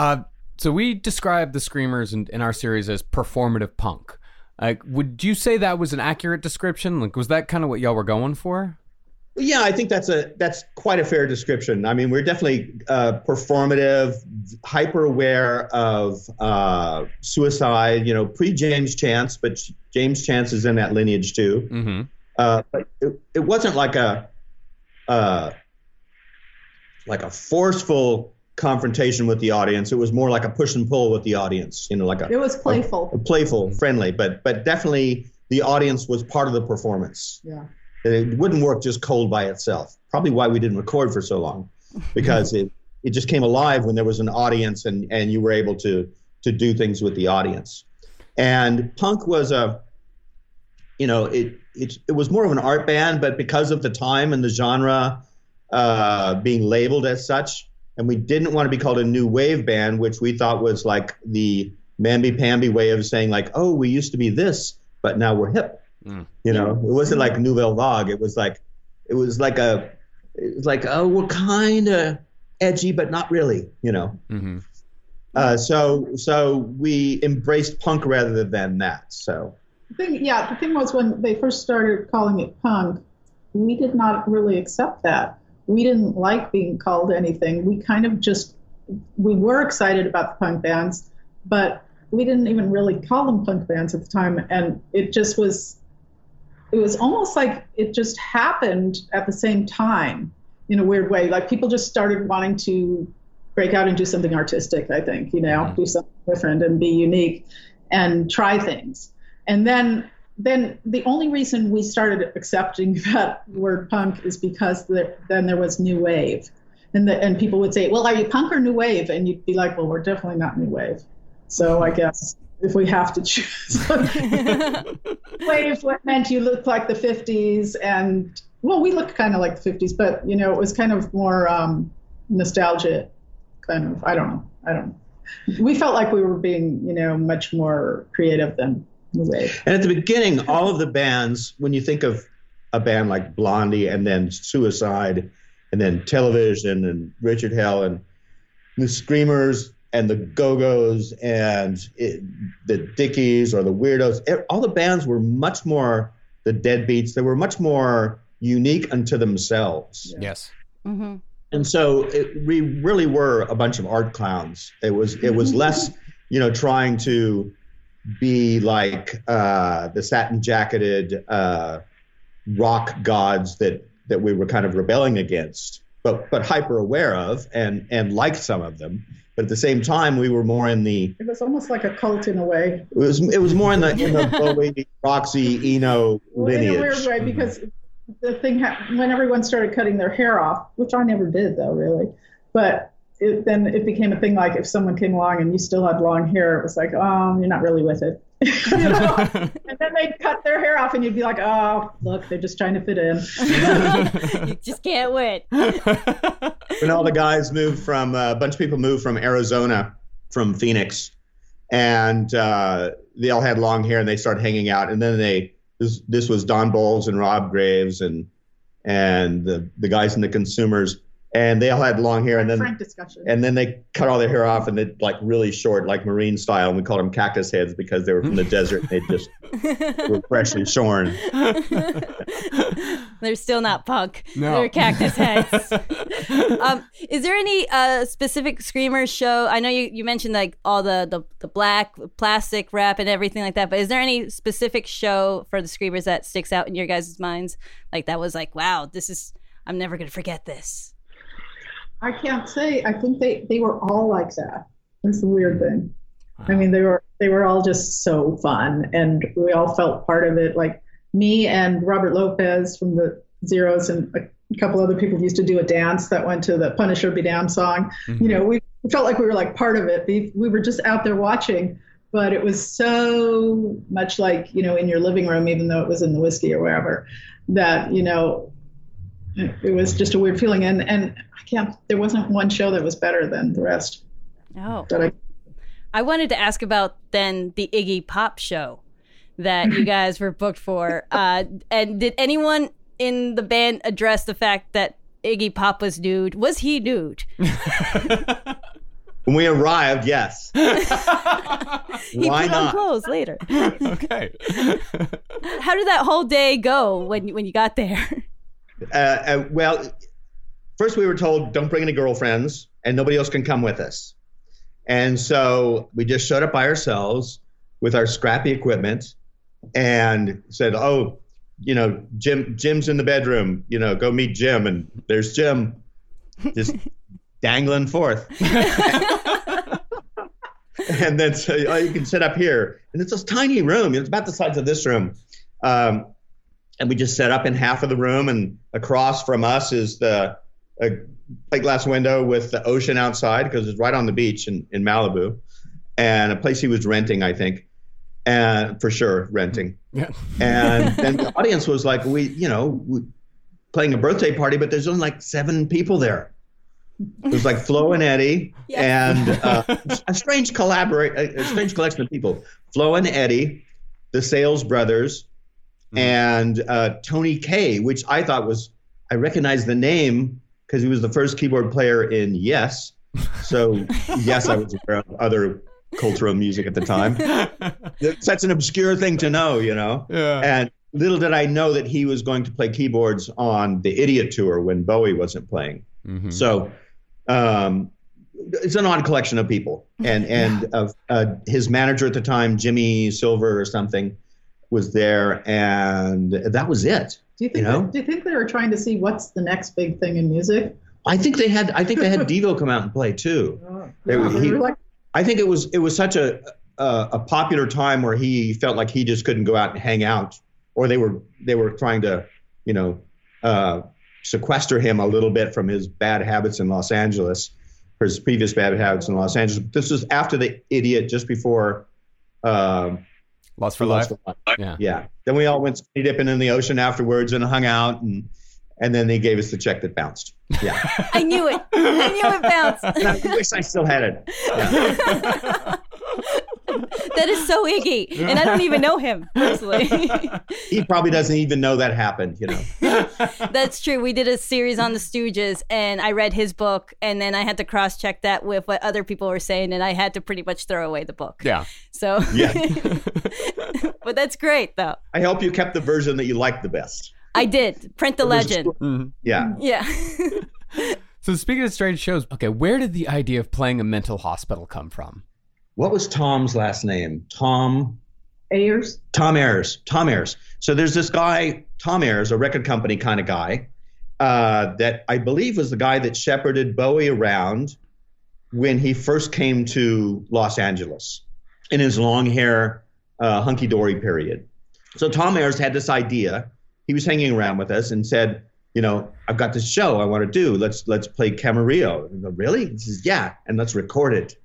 Uh, so we described the screamers in, in our series as performative punk. Like, would you say that was an accurate description? Like, was that kind of what y'all were going for? Yeah, I think that's a that's quite a fair description. I mean, we're definitely uh, performative, hyper aware of uh, suicide. You know, pre James Chance, but James Chance is in that lineage too. Mm-hmm. Uh, but it, it wasn't like a uh, like a forceful confrontation with the audience. It was more like a push and pull with the audience. You know, like a It was playful. a playful, friendly, but but definitely the audience was part of the performance. Yeah. It wouldn't work just cold by itself. Probably why we didn't record for so long, because it, it just came alive when there was an audience and, and you were able to to do things with the audience. And punk was a, you know, it it it was more of an art band, but because of the time and the genre uh, being labeled as such, and we didn't want to be called a new wave band, which we thought was like the mamby pamby way of saying like, oh, we used to be this, but now we're hip. Mm. You know, it wasn't like Nouvelle Vague. It was like, it was like a, it was like, oh, we're kind of edgy, but not really. You know. Mm-hmm. Uh, so so we embraced punk rather than that. So The thing, yeah, the thing was when they first started calling it punk, we did not really accept that. We didn't like being called anything. We kind of just, we were excited about the punk bands, but we didn't even really call them punk bands at the time. And it just was, it was almost like it just happened at the same time in a weird way. Like people just started wanting to break out and do something artistic, I think, you know, mm-hmm. do something different and be unique and try things. And then then the only reason we started accepting that word punk is because there, then there was new wave. And the, and people would say, "Well, are you punk or new wave?" And you'd be like, "Well, we're definitely not new wave." So I guess if we have to choose, wave what meant you look like the 50s and well, we look kind of like the 50s, but you know, it was kind of more um, nostalgia kind of, I don't know. I don't know. We felt like we were being, you know, much more creative than New Wave. And at the beginning, all of the bands, when you think of a band like Blondie and then Suicide and then Television and Richard Hell and the Screamers and the Go Go's and it, the Dickies or the Weirdos, e- all the bands were much more the Deadbeats. They were much more unique unto themselves. Yes. hmm and so it, we really were a bunch of art clowns. It was it was less, you know, trying to be like uh, the satin jacketed uh, rock gods that that we were kind of rebelling against, but but hyper aware of and and liked some of them. But at the same time, we were more in the It was almost like a cult in a way. it was it was more in the in the Bowie, Roxy, Eno Well, in a lineage. weird way because the thing ha- when everyone started cutting their hair off, which I never did though, really, but it, then it became a thing like if someone came along and you still had long hair, it was like, oh, you're not really with it. You know? and then they'd cut their hair off, and you'd be like, oh, look, they're just trying to fit in. you just can't win. when all the guys moved from uh, a bunch of people moved from Arizona, from Phoenix, and uh, they all had long hair and they started hanging out. And then they this this was Don Bolles and Rob Graves and and the the guys in the Consumers, and they all had long hair. And then Frank discussion. and then they cut all their hair off and they like really short, like marine style. And we called them cactus heads because they were from the desert and they just were freshly shorn. They're still not punk. No. They're cactus heads. um, is there any uh, specific screamer show? I know you, you mentioned like all the, the the black plastic wrap and everything like that, but is there any specific show for the screamers that sticks out in your guys' minds? Like that was like, wow, this is I'm never gonna forget this. I can't say. I think they, they were all like that. That's the weird thing. I mean, they were they were all just so fun, and we all felt part of it. Like me and Robert Lopez from the Zeros, and a couple other people used to do a dance that went to the Punisher Be Damned song. You mm-hmm. know, we felt like we were like part of it. We, we were just out there watching, but it was so much like you know in your living room, even though it was in the Whisky or wherever, that you know it was just a weird feeling and and i can't there wasn't one show that was better than the rest Oh. that i I wanted to ask about then the Iggy Pop show that you guys were booked for. Uh, and did anyone in the band address the fact that Iggy Pop was nude? Was he nude? When we arrived, yes. He Why put on not? clothes later. okay. How did that whole day go when when you got there? Uh, uh, well, first we were told don't bring any girlfriends and nobody else can come with us. And so we just showed up by ourselves with our scrappy equipment and said, "Oh, you know, Jim Jim's in the bedroom. You know, go meet Jim." And there's Jim, just dangling forth. and then so oh, you can sit up here, and it's this tiny room. It's about the size of this room. Um, and we just set up in half of the room, and across from us is the a plate glass window with the ocean outside because it's right on the beach in, in Malibu, and a place he was renting, I think, and for sure renting. Yeah. And then the audience was like, we, you know, we, playing a birthday party, but there's only like seven people there. It was like Flo and Eddie and uh, a strange collaborate, a, a strange collection of people. Flo and Eddie, the Sales Brothers, and uh, Tony Kaye, which I thought was I recognized the name because he was the first keyboard player in Yes, So yes, I was aware of other cultural music at the time. Such an obscure thing to know, you know. Yeah. And little did I know that he was going to play keyboards on the Idiot tour when Bowie wasn't playing. Mhm. So um, it's an odd collection of people, and and uh, uh, his manager at the time, Jimmy Silver or something, was there, and that was it. Do you think? You know? do you think they were trying to see what's the next big thing in music? I think they had I think they had Devo come out and play too. They were- They he- like, I think it was it was such a, a a popular time where he felt like he just couldn't go out and hang out, or they were they were trying to, you know, uh, sequester him a little bit from his bad habits in Los Angeles, his previous bad habits in Los Angeles. This was after the idiot, just before. Um, Lost for Lost life. for Life. Yeah. Yeah. Then we all went skinny dipping in the ocean afterwards and hung out, and and then they gave us the check that bounced. Yeah. I knew it. I knew it bounced. and I wish I still had it. Yeah. that is so Iggy, and I don't even know him personally. he probably doesn't even know that happened. You know. That's true. We did a series on the Stooges, and I read his book, and then I had to cross check that with what other people were saying, and I had to pretty much throw away the book. Yeah. So, Yeah. but that's great though. I hope you kept the version that you liked the best. I did print the legend. Mm-hmm. Yeah. Yeah. So speaking of strange shows, okay, where did the idea of playing a mental hospital come from? What was Tom's last name? Tom. Ayres. Tom Ayres. Tom Ayres. So there's this guy, Tom Ayres, a record company kind of guy, uh, that I believe was the guy that shepherded Bowie around when he first came to Los Angeles in his long hair, uh, hunky dory period. So Tom Ayres had this idea. He was hanging around with us and said, you know, I've got this show I want to do. Let's let's play Camarillo. Go, really? He says, yeah, and let's record it.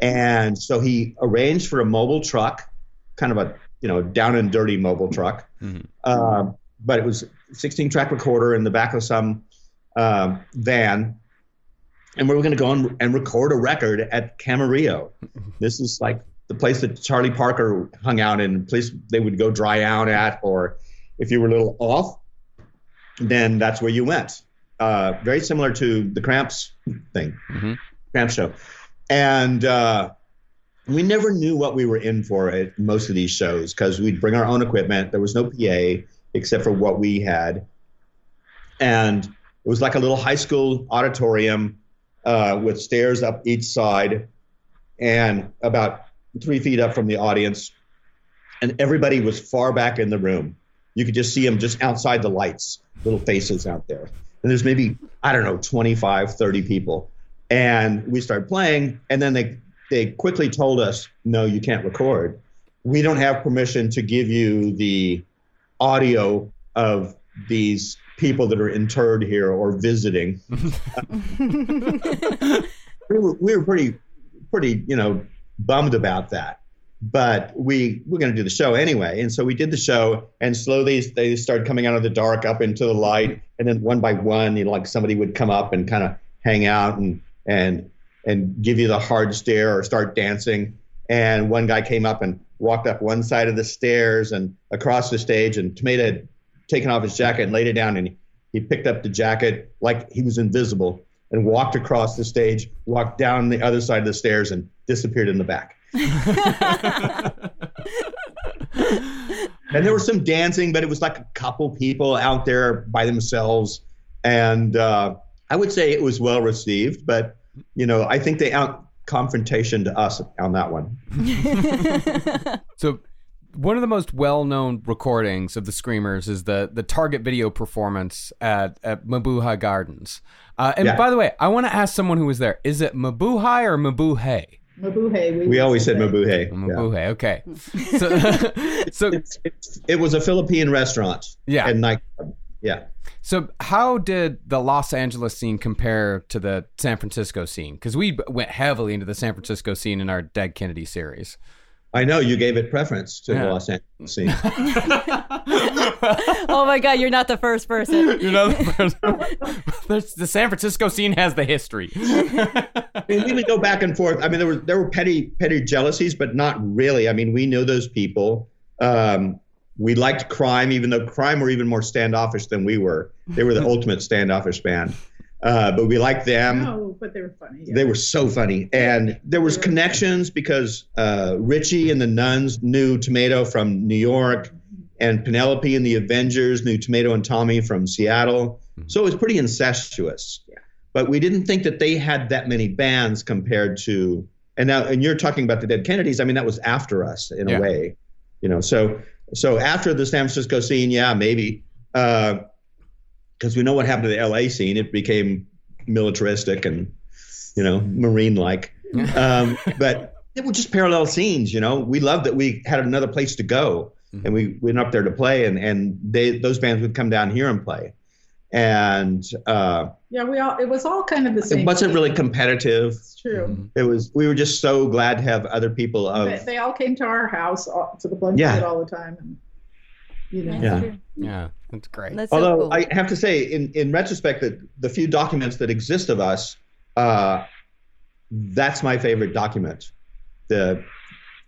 And so he arranged for a mobile truck, kind of a you know down and dirty mobile truck, Um, but it was 16 track recorder in the back of some um, van, and we were going to go and, and record a record at Camarillo. This is like the place that Charlie Parker hung out in, place they would go dry out at, or if you were a little off, then that's where you went. Uh, very similar to the Cramps thing, Cramps show, and uh, we never knew what we were in for at most of these shows because we'd bring our own equipment. There was no PA except for what we had, and it was like a little high school auditorium uh, with stairs up each side, and about three feet up from the audience, and everybody was far back in the room. You could just see them just outside the lights, little faces out there. And there's maybe, I don't know, 25, 30 people. And we started playing, and then they, they quickly told us, no, you can't record. We don't have permission to give you the audio of these people that are interred here or visiting. we were, we were pretty, pretty, you know, bummed about that but we we're going to do the show anyway and so we did the show and slowly they started coming out of the dark up into the light and then one by one you know like somebody would come up and kind of hang out and and and give you the hard stare or start dancing. And one guy came up and walked up one side of the stairs and across the stage and tomato had taken off his jacket and laid it down. And he, he picked up the jacket like he was invisible and walked across the stage walked down the other side of the stairs and disappeared in the back. And there was some dancing, but it was like a couple people out there by themselves. And uh, I would say it was well received, but you know, I think they out confrontation to us on that one. So, one of the most well-known recordings of the Screamers is the the Target video performance at at Mabuhay Gardens. Uh, and Yeah. by the way, I want to ask someone who was there: Is it Mabuhay or Mabuhay? Mabuhay. We always said Mabuhay. Yeah. Mabuhay. Okay. So, so It's, it's, it was a Philippine restaurant Yeah. and nightclub. Yeah. So, how did the Los Angeles scene compare to the San Francisco scene? Because we went heavily into the San Francisco scene in our Dead Kennedy series. I know you gave it preference to Yeah. the Los Angeles scene. oh my God, you're not the first person. You know, There's- the San Francisco scene has the history. I mean, we would go back and forth. I mean, there were there were petty petty jealousies, but not really. I mean, we knew those people. Um, we liked crime, even though crime were even more standoffish than we were. They were the ultimate standoffish band. uh, but we liked them. No, but they were funny. yeah. They were so funny, and there was connections because uh, Richie and the Nuns knew Tomato from New York, and Penelope and the Avengers knew Tomato and Tommy from Seattle. So it was pretty incestuous. Yeah. But we didn't think that they had that many bands compared to. And now, and you're talking about the Dead Kennedys. I mean, that was after us in Yeah. a way, you know. So, so after the San Francisco scene, yeah, maybe, because we know what happened to the LA scene. It became militaristic and you know, marine like. Um, but it were just parallel scenes, you know. We loved that we had another place to go and we went up there to play and, and they those bands would come down here and play. And uh, Yeah, we all. It was all kind of the same. it wasn't really competitive. It's true. It was we were just so glad to have other people of They, they all came to our house all, to the Blend Yeah. All the time. And, you know, Yeah. Yeah, that's great. That's so Although cool. I have to say, in, in retrospect, that the few documents that exist of us, uh, that's my favorite document. The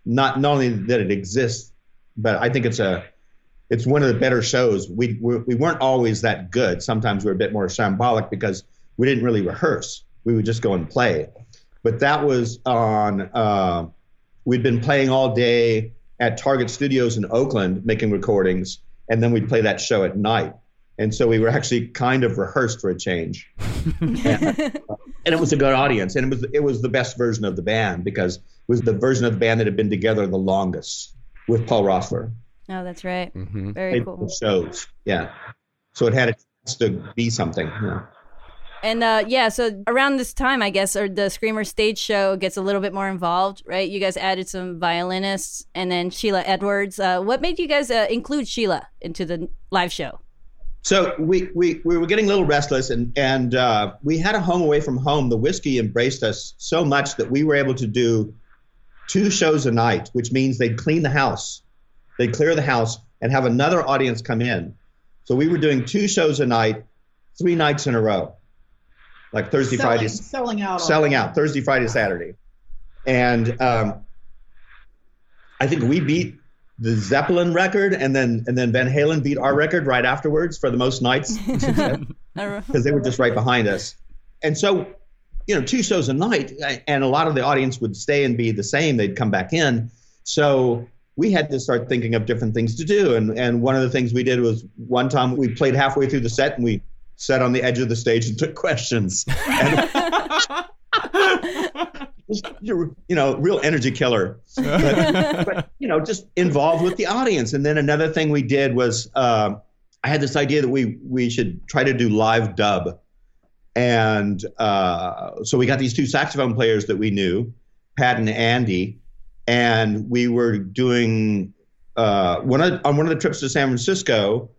not not only that it exists, but I think it's a it's one of the better shows. We we, we weren't always that good. Sometimes we were a bit more shambolic because we didn't really rehearse. We would just go and play. But that was on. Uh, we'd been playing all day at Target Studios in Oakland, making recordings, and then we'd play that show at night. And so we were actually kind of rehearsed for a change, and, and it was a good audience, and it was it was the best version of the band because it was the version of the band that had been together the longest with Paul Roessler. Oh, that's right. Mhm. Very Played cool. shows, yeah. So it had a chance to be something. Yeah. And uh, yeah, so around this time, I guess, or the Screamer stage show gets a little bit more involved, right? You guys added some violinists and then Sheila Edwards. Uh, what made you guys uh, include Sheila into the live show? So we, we, we were getting a little restless, and, and uh, we had a home away from home. The Whisky embraced us so much that we were able to do two shows a night, which means they'd clean the house, they'd clear the house, and have another audience come in. So we were doing two shows a night, three nights in a row, like Thursday, selling, Friday, selling out. selling out. Thursday, Friday, Saturday, and um, I think we beat the Zeppelin record, and then and then Van Halen beat our record right afterwards for the most nights because they were just right behind us. And so, you know, two shows a night, and a lot of the audience would stay and be the same. They'd come back in, so we had to start thinking of different things to do. And and one of the things we did was one time we played halfway through the set and we sat on the edge of the stage and took questions. And you know, real energy killer. But, but, you know, just involved with the audience. And then another thing we did was uh, I had this idea that we we should try to do live dub. And uh, so we got these two saxophone players that we knew, Pat and Andy, and we were doing uh, one of, on one of the trips to San Francisco.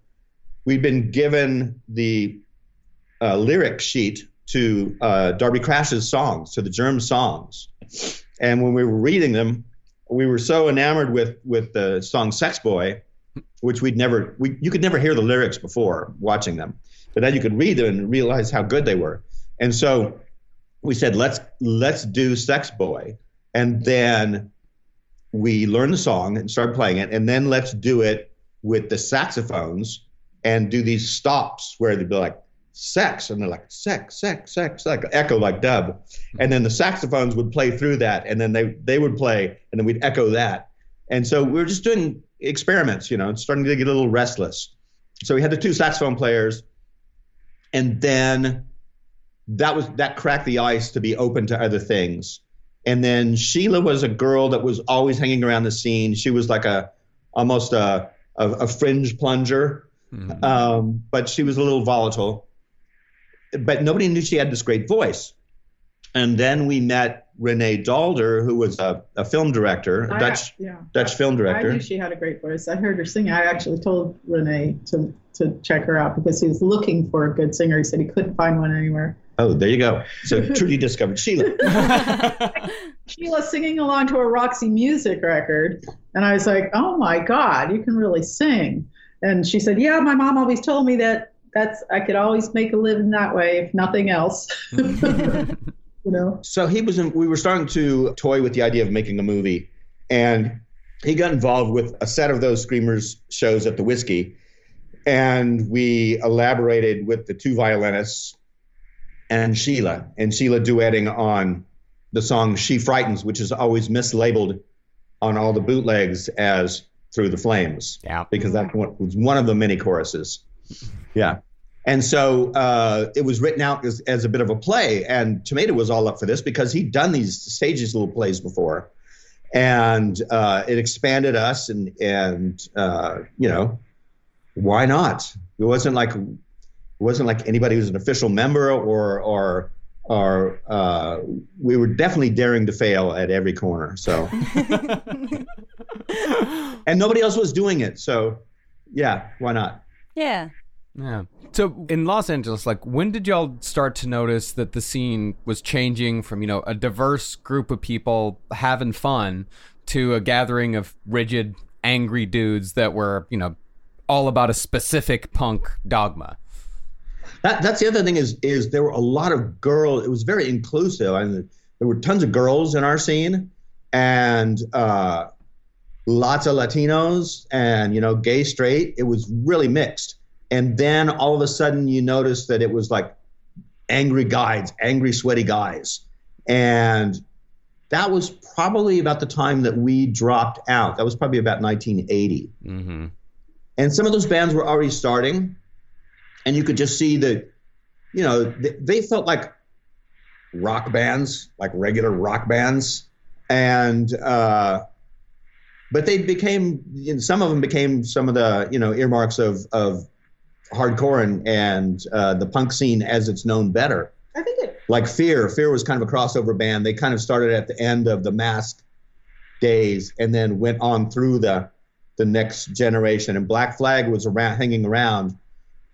We'd been given the uh, lyric sheet to uh, Darby Crash's songs, to the Germ songs, and when we were reading them, we were so enamored with with the song "Sex Boy," which we'd never we you could never hear the lyrics before watching them, but then you could read them and realize how good they were, and so we said let's let's do "Sex Boy," and then we learned the song and started playing it, and then let's do it with the saxophones and do these stops where they'd be like sex and they're like sex sex sex like echo like dub. And then the saxophones would play through that and then they they would play and then we'd echo that. And so we were just doing experiments you know starting to get a little restless. So we had the two saxophone players and then that was that cracked the ice to be open to other things and then sheila was a girl that was always hanging around the scene she was like a almost a a, a fringe plunger um, but she was a little volatile but nobody knew she had this great voice. And then we met Renee Daalder, who was a, a film director, a I- Dutch yeah. Dutch film director. I knew she had a great voice. I heard her sing. I actually told Renee to to check her out because he was looking for a good singer. He said he couldn't find one anywhere. Oh, there you go. So Trudy discovered Sheila. Sheila singing along to a Roxy Music record, and I was like, "Oh my God, you can really sing!" And she said, "Yeah, my mom always told me that that's I could always make a living that way, if nothing else." you know. So he was in, we were starting to toy with the idea of making a movie, and he got involved with a set of those Screamers shows at the Whisky, and we elaborated with the two violinists and Sheila, and Sheila duetting on the song She Frightens, which is always mislabeled on all the bootlegs as Through the Flames. Yeah. Because that was one of the many choruses. Yeah. And so uh, it was written out as, as a bit of a play. And Tomato was all up for this because he'd done these stages little plays before. And uh, it expanded us, and, and uh, you know, why not? It wasn't like it wasn't like anybody was an official member or or or uh, we were definitely daring to fail at every corner. So, and nobody else was doing it. So, yeah, why not? Yeah. Yeah. So in Los Angeles, like when did y'all start to notice that the scene was changing from, you know, a diverse group of people having fun to a gathering of rigid, angry dudes that were, you know, all about a specific punk dogma? That, that's the other thing is is there were a lot of girls. It was very inclusive. I mean, there were tons of girls in our scene, and uh, lots of Latinos, and you know, gay, straight. It was really mixed. And then all of a sudden, you notice that it was like angry guys, angry, sweaty guys, and that was probably about the time that we dropped out. That was probably about 1980. Mm-hmm. And some of those bands were already starting and you could just see that you know they, they, felt like rock bands like regular rock bands and uh, but they became you know, some of them became some of the you know earmarks of of hardcore and and uh, the punk scene as it's known better. I think it like fear. Fear was kind of a crossover band. They kind of started at the end of the Masque days and then went on through the the next generation. And black flag was around hanging around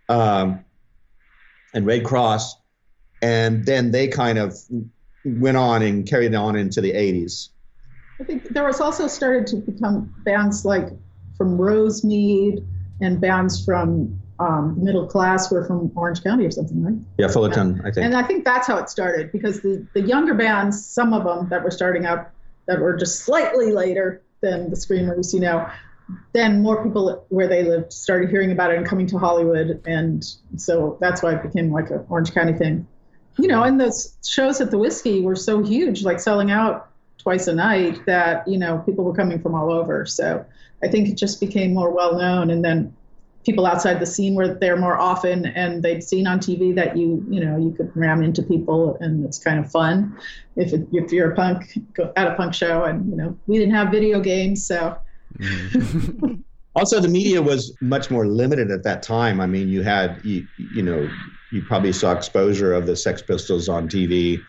um, and Red Cross, and then they kind of went on and carried on into the 80s. I think there was also started to become bands like from Rosemead and bands from um, middle class were from Orange County or something, right? Yeah, Fullerton, I think. And I think that's how it started because the, the younger bands, some of them that were starting up that were just slightly later than the Screamers, you know, then more people where they lived started hearing about it and coming to Hollywood, and so that's why it became like an Orange County thing. You know, and those shows at the Whisky were so huge, like selling out twice a night, that you know people were coming from all over. So I think it just became more well known, and then people outside the scene were there more often, and they'd seen on TV that you you know you could ram into people, and it's kind of fun if it, if you're a punk go at a punk show, and you know we didn't have video games, so Mm-hmm. also, the media was much more limited at that time. I mean, you had you, you know you probably saw exposure of the Sex Pistols on TV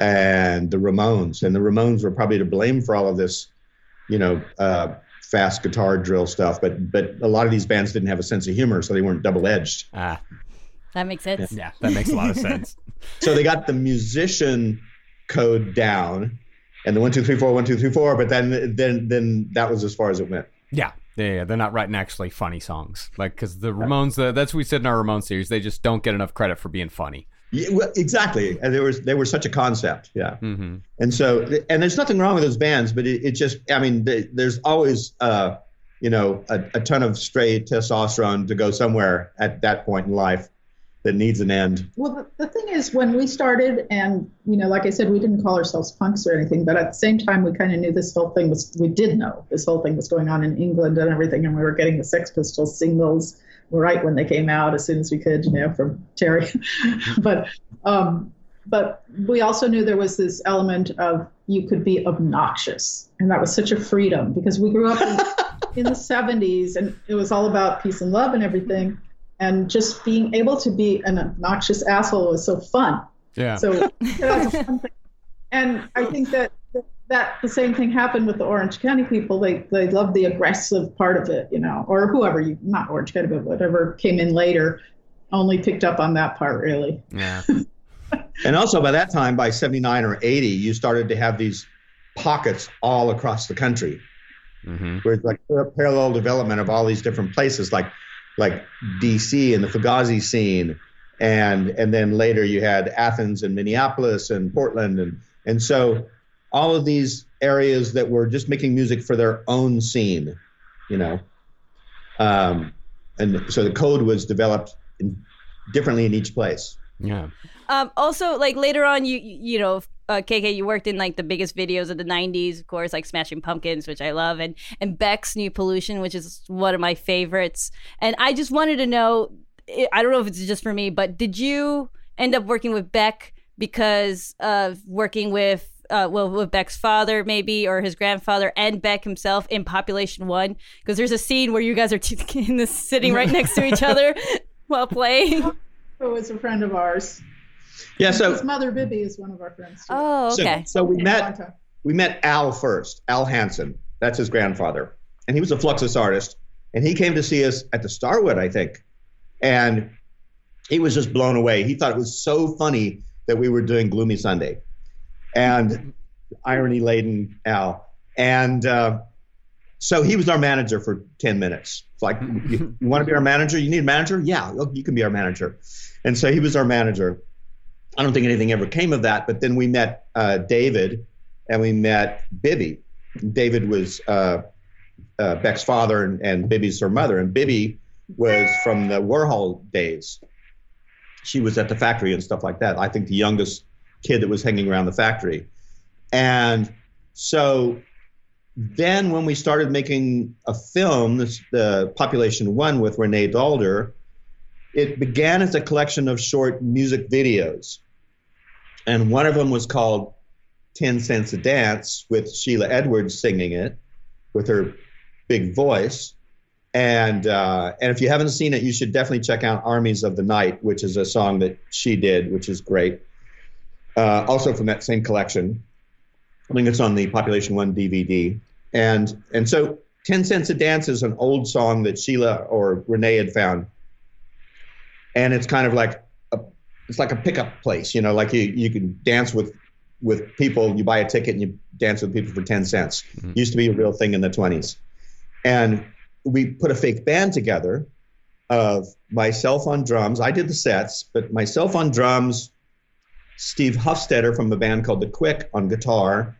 and the Ramones, and the Ramones were probably to blame for all of this, you know, uh, fast guitar drill stuff. But but a lot of these bands didn't have a sense of humor, so they weren't double edged. Ah, that makes sense. Yeah, that makes a lot of sense. so they got the musician code down and the one two three four one two three four. But then then then that was as far as it went. Yeah. Yeah, yeah, they're not writing actually funny songs, like because the Ramones. Uh, that's what we said in our Ramones series. They just don't get enough credit for being funny. Yeah, well, exactly. And there was they were such a concept, yeah. Mm-hmm. And so, and there's nothing wrong with those bands, but it, it just, I mean, they, there's always, uh, you know, a, a ton of stray testosterone to go somewhere at that point in life that needs an end. Well, the, the thing is, when we started, and you know, like I said, we didn't call ourselves punks or anything, but at the same time, we kind of knew this whole thing was. We did know this whole thing was going on in England and everything, and we were getting the Sex Pistols singles right when they came out as soon as we could, you know, from Terry. but um, but we also knew there was this element of you could be obnoxious, and that was such a freedom because we grew up in, in the 70s, and it was all about peace and love and everything and just being able to be an obnoxious asshole was so fun. Yeah. So that's a fun thing. And I think that that the same thing happened with the Orange County people. They they loved the aggressive part of it, you know, or whoever you not Orange County, but whatever came in later, only picked up on that part really. Yeah. and also by that time, by '79 or '80, you started to have these pockets all across the country, mm-hmm. where it's like parallel development of all these different places, like like DC and the Fugazi scene, and and then later you had Athens and Minneapolis and Portland and and so all of these areas that were just making music for their own scene, you know. Um, and so the code was developed in, differently in each place. Yeah. Um, also, like later on, you you know, uh, KK, you worked in like the biggest videos of the '90s, of course, like Smashing Pumpkins, which I love, and and Beck's New Pollution, which is one of my favorites. And I just wanted to know, I don't know if it's just for me, but did you end up working with Beck because of working with uh, well, with Beck's father, maybe, or his grandfather, and Beck himself in Population One? Because there's a scene where you guys are t- in this sitting right next to each other while playing. Who is a friend of ours. Yeah, so His mother Bibbe is one of our friends. Too. Oh, okay. so we met we met Al first, Al Hansen. That's his grandfather. And he was a Fluxus artist. And he came to see us at the Starwood, I think. And he was just blown away. He thought it was so funny that we were doing Gloomy Sunday. And irony laden Al. And uh, so he was our manager for 10 minutes. It's like, you, you want to be our manager? You need a manager? Yeah, oh, you can be our manager. And so he was our manager. I don't think anything ever came of that. But then we met uh, David and we met Bibbe. David was uh, uh, Beck's father and, and Bibbe's her mother. And Bibbe was from the Warhol days. She was at the factory and stuff like that. I think the youngest kid that was hanging around the factory. And so then when we started making a film, this, the Population One with Renee Daalder, it began as a collection of short music videos. And one of them was called 10 Cents a Dance with Sheila Edwards singing it with her big voice. And uh, and if you haven't seen it, you should definitely check out Armies of the Night, which is a song that she did, which is great. Uh, also from that same collection. I think it's on the Population One DVD. And and so 10 Cents a Dance is an old song that Sheila or Renee had found. And it's kind of like it's like a pickup place, you know, like you, you can dance with with people, you buy a ticket and you dance with people for 10 cents. Used to be a real thing in the 20s. And we put a fake band together of myself on drums. I did the sets, but myself on drums, Steve Hufsteter from a band called The Quick on guitar,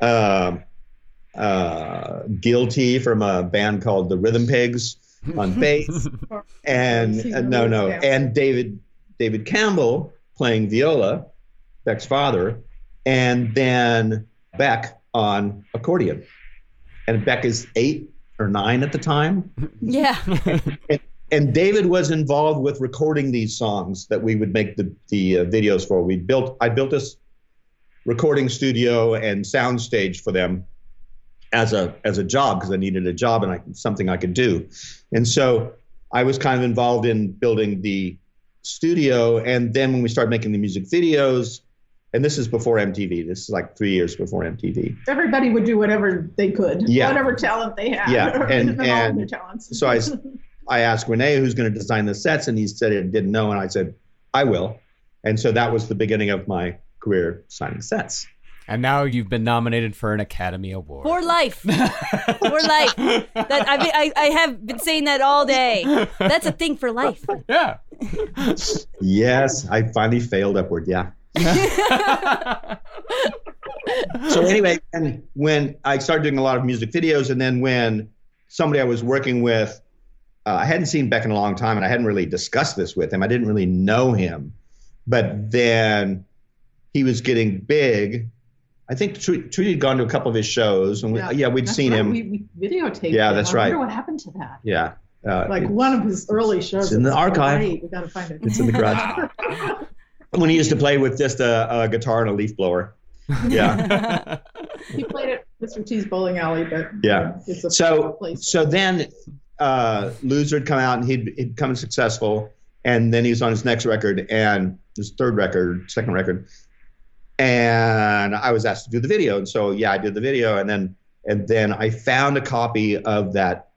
uh, uh, Guilty from a band called The Rhythm Pigs on bass, and uh, no, no, and David David Campbell playing viola, Beck's father, and then Beck on accordion. And Beck is eight or nine at the time. Yeah. and, and David was involved with recording these songs that we would make the, the uh, videos for. We built, I built this recording studio and sound stage for them as a as a job because I needed a job and I, something I could do. And so I was kind of involved in building the studio. And then when we started making the music videos, and this is before MTV. This is like three years before MTV. Everybody would do whatever they could, Yeah. whatever talent they had. Yeah, and- and talents. So I, I asked Renee who's going to design the sets, and he said he didn't know, and I said I will. And so that was the beginning of my career signing sets. And now you've been nominated for an Academy Award. For life. For life. That I mean I, I have been saying that all day. That's a thing for life. yeah. Yes, I finally failed upward. Yeah. so anyway, and when I started doing a lot of music videos, and then when somebody I was working with, uh, I hadn't seen Beck in a long time, and I hadn't really discussed this with him. I didn't really know him, but then he was getting big. I think Tr- Trudy had gone to a couple of his shows, and we, yeah, we'd That's seen right. him. We, we videotaped. Yeah, him. that's right. I wonder what happened to that. yeah, uh, Like one of his early shows. It's in the archive. We got to find it. It's in the garage. when he used to play with just a, a guitar and a leaf blower. Yeah. he played at Mr. T's bowling alley, but Yeah. it's a so place. so then uh, Loser had come out and he'd, he'd become successful, and then he was on his next record and his third record, second record, and I was asked to do the video, and so yeah, I did the video, and then and then I found a copy of that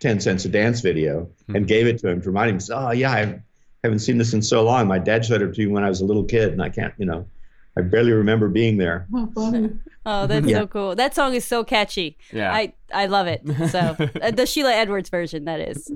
ten cents a dance video and gave it to him to remind him. He said, Oh yeah, I haven't seen this in so long. My dad showed it to me when I was a little kid, and I can't, you know, I barely remember being there. Oh. Oh, that's Yeah. so cool. That song is so catchy. Yeah. I I love it. So uh, the Sheila Edwards version that is.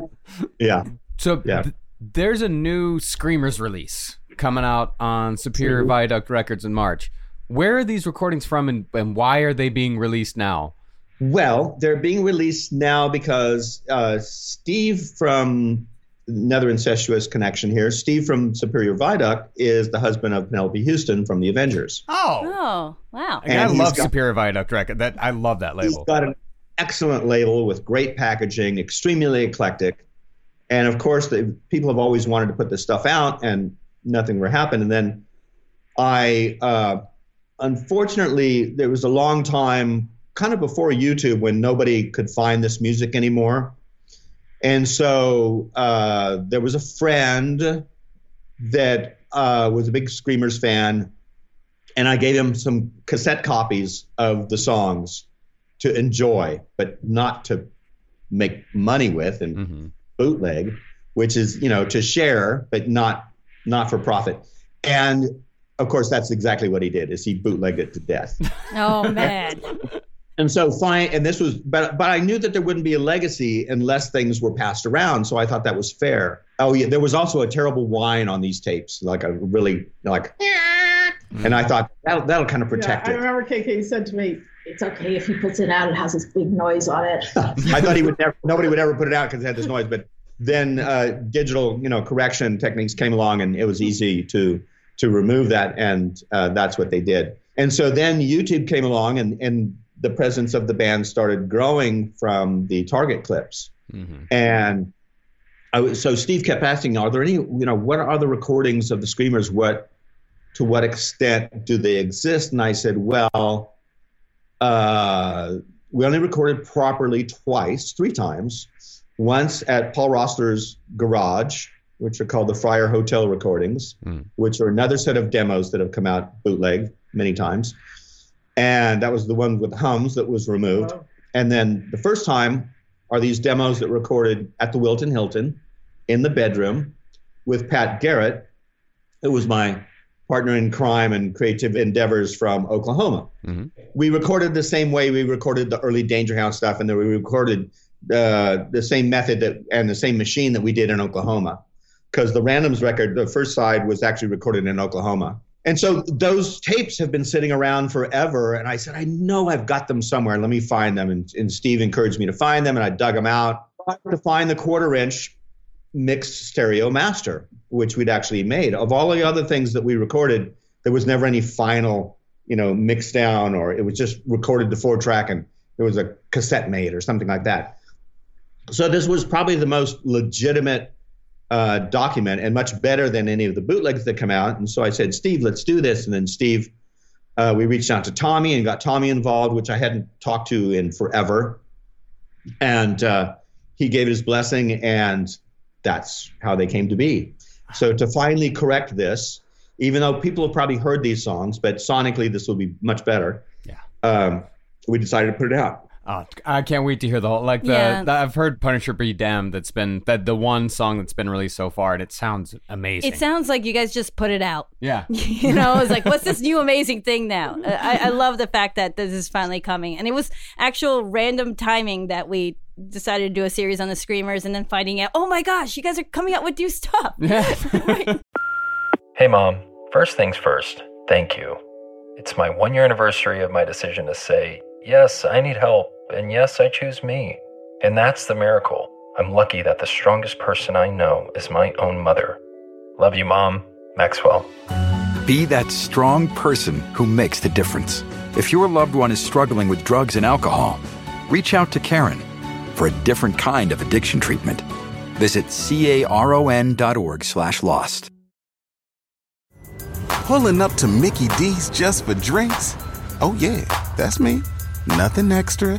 Yeah. So Yeah. th- there's a new Screamers release coming out on Superior Viaduct Records in March. Where are these recordings from and, and why are they being released now? Well, they're being released now because uh, Steve from another incestuous connection here. Steve from Superior Viaduct is the husband of Penelope Houston from the Avengers. Oh, Oh, wow. I, And he's love got- Superior Viaduct record. That I love that He's label. got an excellent label with great packaging, extremely eclectic. And of course, the, people have always wanted to put this stuff out, and nothing would happen. And then I, uh, unfortunately, there was a long time, kind of before YouTube, when nobody could find this music anymore. And so uh, there was a friend that uh, was a big Screamers fan, and I gave him some cassette copies of the songs to enjoy, but not to make money with and Mhm. bootleg, which is you know to share, but not not for profit. And of course, that's exactly what he did. Is he bootlegged it to death? Oh, man. And so fine, and this was, but but I knew that there wouldn't be a legacy unless things were passed around. So I thought that was fair. Oh yeah, there was also a terrible whine on these tapes, like a really like, and I thought that'll that'll kind of protect yeah, I it. remember KK said to me, It's okay if he puts it out. It has this big noise on it. I thought he would never, nobody would ever put it out because it had this noise. But then uh, digital, you know, correction techniques came along, and it was easy to to remove that, and uh, that's what they did. And so then YouTube came along, and and the presence of the band started growing from the Target clips. Mhm. And I was, so Steve kept asking, "Are there any? You know, what are the recordings of the Screamers? What to what extent do they exist?" And I said, "Well, uh, we only recorded properly twice, three times. Once at Paul Roessler's garage, which are called the Friar Hotel recordings, Mm. which are another set of demos that have come out bootleg many times. And that was the one with hums that was removed. And then the first time are these demos that recorded at the Wilton Hilton in the bedroom with Pat Garrett, who was my partner in crime and creative endeavors from Oklahoma. Mhm. We recorded the same way we recorded the early Danger House stuff, and then we recorded uh, the same method that and the same machine that we did in Oklahoma. Because the Randoms record, the first side was actually recorded in Oklahoma. And so those tapes have been sitting around forever. And I said, I know I've got them somewhere. Let me find them. And, and Steve encouraged me to find them, and I dug them out to find the quarter inch mixed stereo master, which we'd actually made. Of all the other things that we recorded, there was never any final, you know, mix down, or it was just recorded to four track and there was a cassette made or something like that. So this was probably the most legitimate uh, document and much better than any of the bootlegs that come out. And so I said, Steve, let's do this. And then Steve, uh, we reached out to Tommy and got Tommy involved, which I hadn't talked to in forever. And uh, he gave his blessing, and that's how they came to be. So to finally correct this, even though people have probably heard these songs, but sonically this will be much better. Yeah. Um, we decided to put it out. Oh, I can't wait to hear the whole like the, Yeah. the- I've heard Punisher be damned. That's been that the one song that's been released so far, and it sounds amazing. It sounds like you guys just put it out. yeah. you know, it's like, what's this new amazing thing now? Uh, I, I love the fact that this is finally coming. And it was actual random timing that we decided to do a series on the Screamers and then finding out, oh my gosh, you guys are coming out with new stuff. Right. Hey, Mom. First things first, thank you. It's my one year anniversary of my decision to say, yes, I need help, and yes, I choose me. And that's the miracle. I'm lucky that the strongest person I know is my own mother. Love you, Mom. Maxwell. Be that strong person who makes the difference. If your loved one is struggling with drugs and alcohol, reach out to Caron for a different kind of addiction treatment. Visit caron.org slash lost. Pulling up to Mickey D's just for drinks? Oh, yeah, that's me. Nothing extra,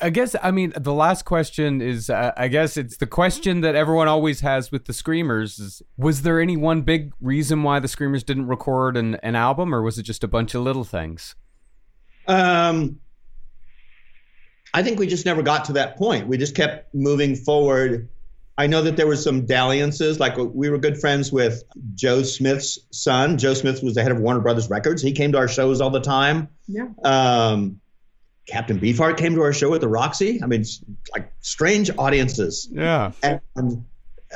I guess I mean the last question is uh, I guess it's the question that everyone always has with the Screamers is was there any one big reason why the Screamers didn't record an, an album or was it just a bunch of little things? Um, I think we just never got to that point. We just kept moving forward I know that there was some dalliances. Like we were good friends with Joe Smith's son. Joe Smith was the head of Warner Brothers Records. He came to our shows all the time. Yeah. Um, Captain Beefheart came to our show at the Roxy. I mean, like strange audiences. Yeah. And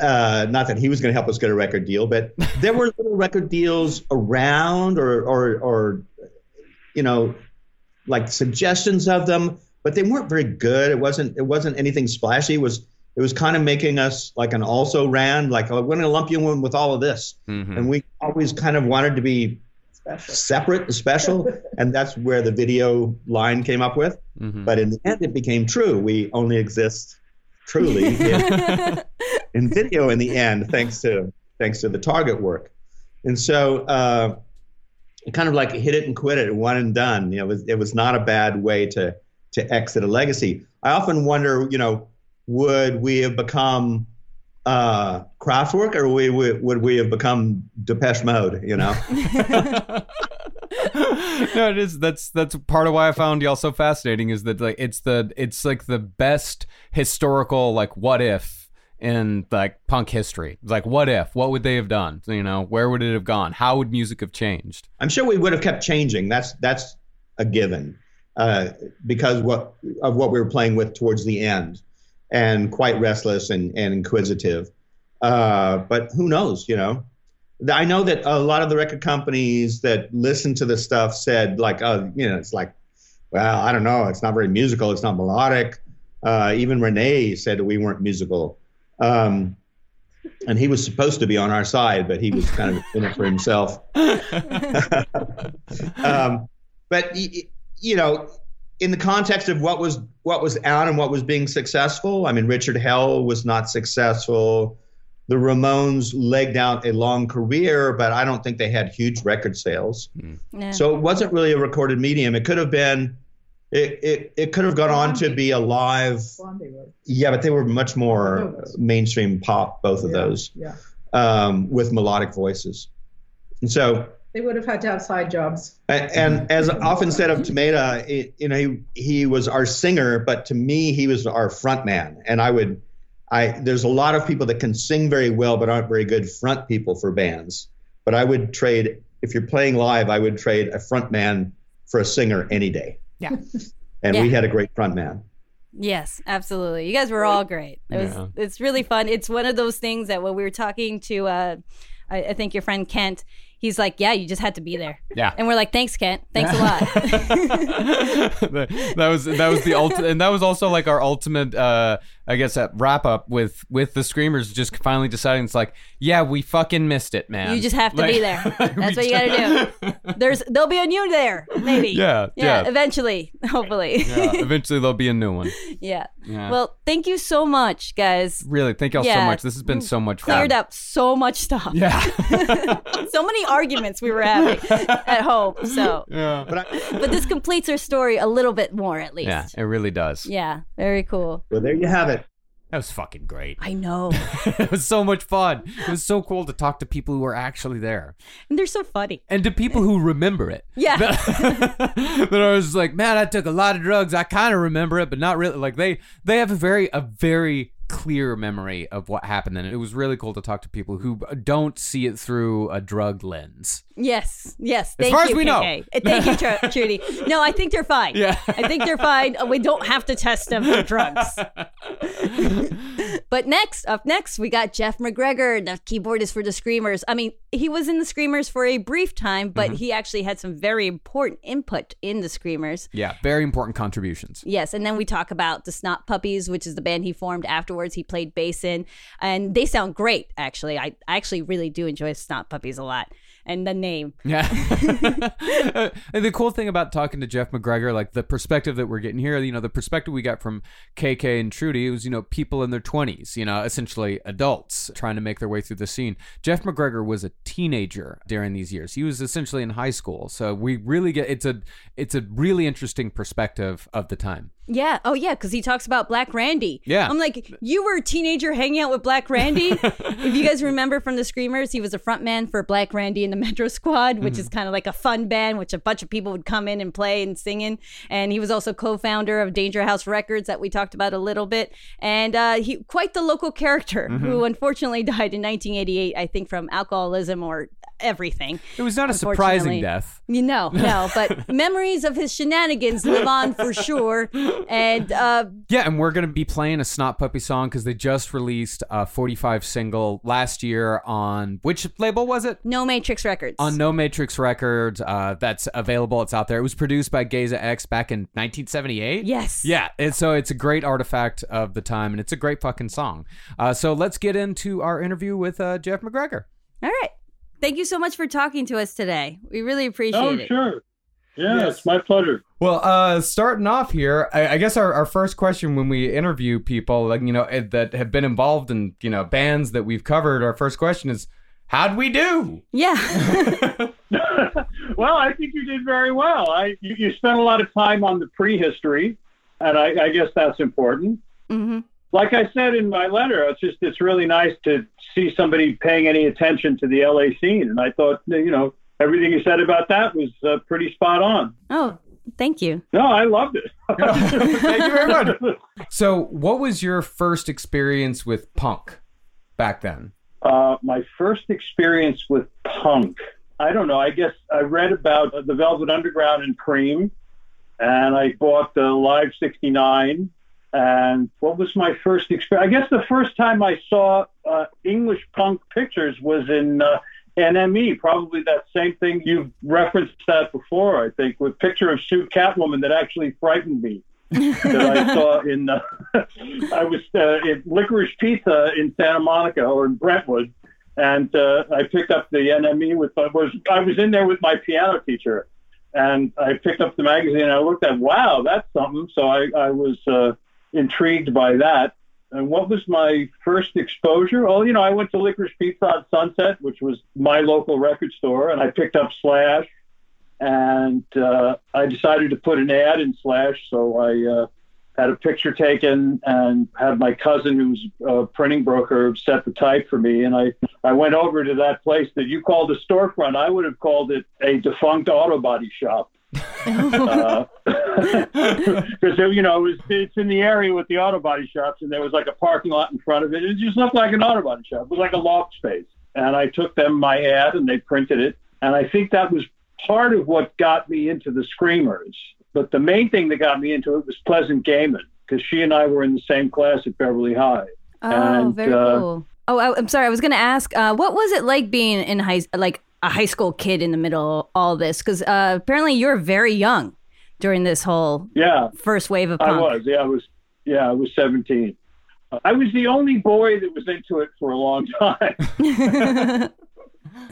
uh, not that he was going to help us get a record deal, but there were little record deals around, or, or, or, you know, like suggestions of them, but they weren't very good. It wasn't, it wasn't anything splashy. It was, it was kind of making us like an also ran, like oh, we're going to lump you in with all of this, Mhm. and we always kind of wanted to be separate and special, and that's where the video line came up with. Mhm. But in the end, it became true. We only exist truly in, in video in the end, thanks to thanks to the target work. And so uh, it kind of like hit it and quit it, one and done. You know, it was, it was not a bad way to to exit a legacy. I often wonder, you know, would we have become uh, Kraftwerk or we, would would we have become Depeche Mode? You know. no, it is. That's that's part of why I found y'all so fascinating. Is that like it's the it's like the best historical like what if in like punk history. Like what if? What would they have done? You know, where would it have gone? How would music have changed? I'm sure we would have kept changing. That's that's a given uh, because what of what we were playing with towards the end, and quite restless and, and inquisitive. Uh, but who knows? You know, I know that a lot of the record companies that listened to the stuff said like, oh, you know, it's like, well, I don't know, it's not very musical, it's not melodic. Uh, even Renee said we weren't musical. Um, and he was supposed to be on our side, but he was kind of in it for himself. um, but you know, in the context of what was what was out and what was being successful, I mean, Richard Hell was not successful. The Ramones legged out a long career, but I don't think they had huge record sales. Yeah. So it wasn't really a recorded medium. It could have been. It, it, it could have gone on to be a live. Yeah, but they were much more mainstream pop, both of Yeah, those, Yeah. um, with melodic voices. And so They would have had to have side jobs. and, and as often said of Tomato, it, you know, he, he was our singer, but to me, he was our front man. And I would, I there's a lot of people that can sing very well, but aren't very good front people for bands. But I would trade if you're playing live, I would trade a front man for a singer any day. Yeah. And we had a great front man. Yes, absolutely. You guys were all great. It was Yeah. it's really fun. It's one of those things that when we were talking to uh I, I think your friend Kent, he's like, Yeah, you just had to be there. Yeah. And we're like, Thanks, Kent. Thanks a lot. that was that was the ultimate, and that was also like our ultimate, uh, I guess, that wrap up with with the screamers just finally deciding it's like, yeah, we fucking missed it, man. you just have to Like- be there. That's what you gotta do. There's there'll be a new there, maybe. Yeah, Yeah, yeah. eventually. Hopefully. yeah, eventually there'll be a new one. yeah. Yeah. Well, thank you so much, guys. Really, thank y'all so much. This has been so much fun. Cleared up so much stuff. Yeah. so many arguments we were having at home. So yeah. But I, but this completes our story a little bit more at least. Yeah, it really does. Yeah, very cool. well, there you have it. That was fucking great. I know. it was so much fun. It was so cool to talk to people who were actually there. And they're so funny. And to people who remember it. Yeah. that I was like, man, I took a lot of drugs. I kind of remember it, but not really. Like they, they have a very, a very clear memory of what happened, then. it was really cool to talk to people who don't see it through a drug lens. Yes, yes. As Thank far as we know. KK. Uh, Thank you, Tr- Trudy. No, I think they're fine. Yeah. I think they're fine. Uh, We don't have to test them for drugs. but next, up next, we got Jeff McGregor, the keyboardist for the Screamers. I mean, he was in the Screamers for a brief time, but mm-hmm. he actually had some very important input in the Screamers. Yeah, very important contributions. Yes, and then we talk about the Snot Puppies, which is the band he formed afterwards. He played bass in, and they sound great. Actually, I I actually really do enjoy Snot Puppies a lot, and the name. Yeah. and the cool thing about talking to Jeff McGregor, like the perspective that we're getting here, you know, the perspective we got from KK and Trudy, was, you know, people in their 20s, you know, essentially adults trying to make their way through the scene. Jeff McGregor was a teenager during these years. He was essentially in high school. So we really get it's a it's a really interesting perspective of the time. Yeah. Oh, yeah. Because he talks about Black Randy. Yeah. I'm like, you were a teenager hanging out with Black Randy. if you guys remember from the Screamers, he was a front man for Black Randy and the Metro Squad, which is kind of like a fun band, which a bunch of people would come in and play and sing in. And he was also co-founder of Danger House Records that we talked about a little bit, and uh, he quite the local character who unfortunately died in 1988, I think from alcoholism or everything. It was not a surprising death. You know, no, but memories of his shenanigans live on for sure. And uh, Yeah, and we're going to be playing a Snot Puppy song because they just released a 45 single last year on which label was it? No Matrix Records. On No Matrix Records. Uh, that's available. It's out there. It was produced by Geza X back in 1978. Yes. Yeah, and so it's a great artifact of the time, and it's a great fucking song. Uh, so let's get into our interview with uh, Jeff McGregor. All right. Thank you so much for talking to us today. We really appreciate Oh, it. Oh, sure. Yeah, it's my pleasure. Well, uh, starting off here, I, I guess our, our first question when we interview people, like you know, eh, that have been involved in you know bands that we've covered, our first question is, "How'd we do?" Yeah. well, I think you did very well. I you, you spent a lot of time on the prehistory, and I, I guess that's important. hmm Like I said in my letter, it's just it's really nice to see somebody paying any attention to the LA scene, and I thought you know everything you said about that was uh, pretty spot on. Oh, thank you. No, I loved it. Thank you very much. So, what was your first experience with punk back then? Uh, my first experience with punk, I don't know. I guess I read about the Velvet Underground and Cream, and I bought the Live 69. And what was my first experience? I guess the first time I saw uh, English punk pictures was in uh, NME, probably that same thing you've referenced that before, I think, with picture of Sue Catwoman that actually frightened me. that I saw in uh, I was uh, Licorice Pizza in Santa Monica or in Brentwood, and uh, I picked up the NME with I was I was in there with my piano teacher, and I picked up the magazine and I looked at wow that's something. So I I was uh, intrigued by that. And what was my first exposure? Oh, you know, I went to Licorice Pizza on Sunset, which was my local record store, and I picked up Slash and uh, I decided to put an ad in Slash. So I uh, had a picture taken and had my cousin, who's a printing broker, set the type for me. And I, I went over to that place that you called a storefront. I would have called it a defunct auto body shop. Because you know it was, it's in the area with the auto body shops, and there was like a parking lot in front of it. It just looked like an auto body shop. It was like a loft space. And I took them my ad, and they printed it. And I think that was part of what got me into the Screamers. But the main thing that got me into it was Pleasant Gehman, because she and I were in the same class at Beverly High. Oh, And, very uh, cool. Oh, I, I'm sorry. I was going to ask, uh, what was it like being in high, like a high school kid in the middle of all this? Because uh, apparently you're very young during this whole Yeah, first wave of I punk. was. Yeah, I was. Yeah, I was 17. I was the only boy that was into it for a long time.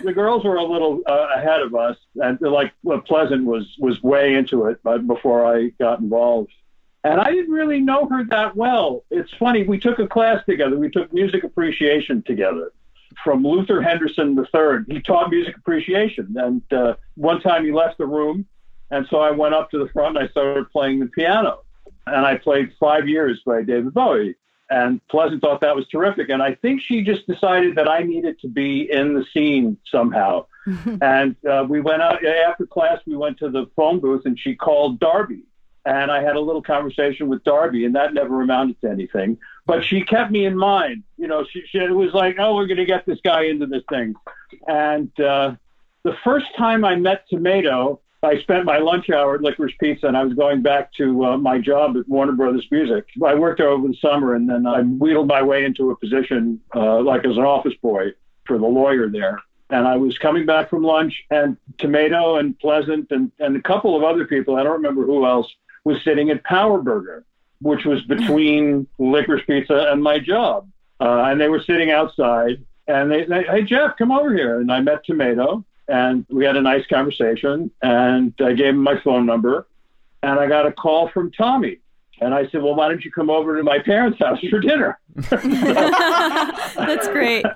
the girls were a little uh, ahead of us, and like well, Pleasant was was way into it, but before I got involved. And I didn't really know her that well. It's funny. We took a class together. We took music appreciation together from Luther Henderson III. He taught music appreciation, and uh, one time he left the room, and so I went up to the front and I started playing the piano, and I played Five Years by David Bowie. And Pleasant thought that was terrific. And I think she just decided that I needed to be in the scene somehow. and uh, we went out after class, we went to the phone booth and she called Darby. And I had a little conversation with Darby, and that never amounted to anything. But she kept me in mind. You know, she, she was like, oh, we're going to get this guy into this thing. And uh, the first time I met Tomato, I spent my lunch hour at Licorice Pizza, and I was going back to uh, my job at Warner Brothers Music. I worked there over the summer, and then I wheedled my way into a position uh, like as an office boy for the lawyer there. And I was coming back from lunch, and Tomato and Pleasant and, and a couple of other people, I don't remember who else, was sitting at Power Burger, which was between Licorice Pizza and my job. Uh, and they were sitting outside, and they, they, hey, Jeff, come over here. And I met Tomato, and we had a nice conversation, and I gave him my phone number, and I got a call from Tommy. And I said, well, why don't you come over to my parents' house for dinner? That's great.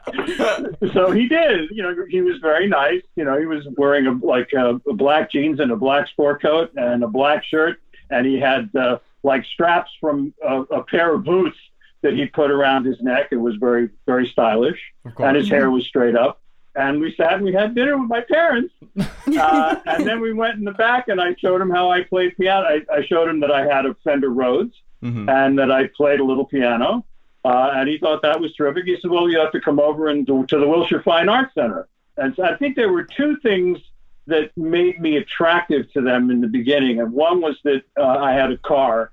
so he did. You know, he was very nice. You know, he was wearing a like uh, black jeans and a black sport coat and a black shirt, and he had uh, like straps from a, a pair of boots that he put around his neck. It was very, very stylish, and his hair was straight up. And we sat and we had dinner with my parents. Uh, and then we went in the back and I showed him how I played piano. I, I showed him that I had a Fender Rhodes Mm-hmm. and that I played a little piano. Uh, and he thought that was terrific. He said, "Well, you have to come over and to, to the Wilshire Fine Arts Center." And so I think there were two things that made me attractive to them in the beginning. And one was that uh, I had a car,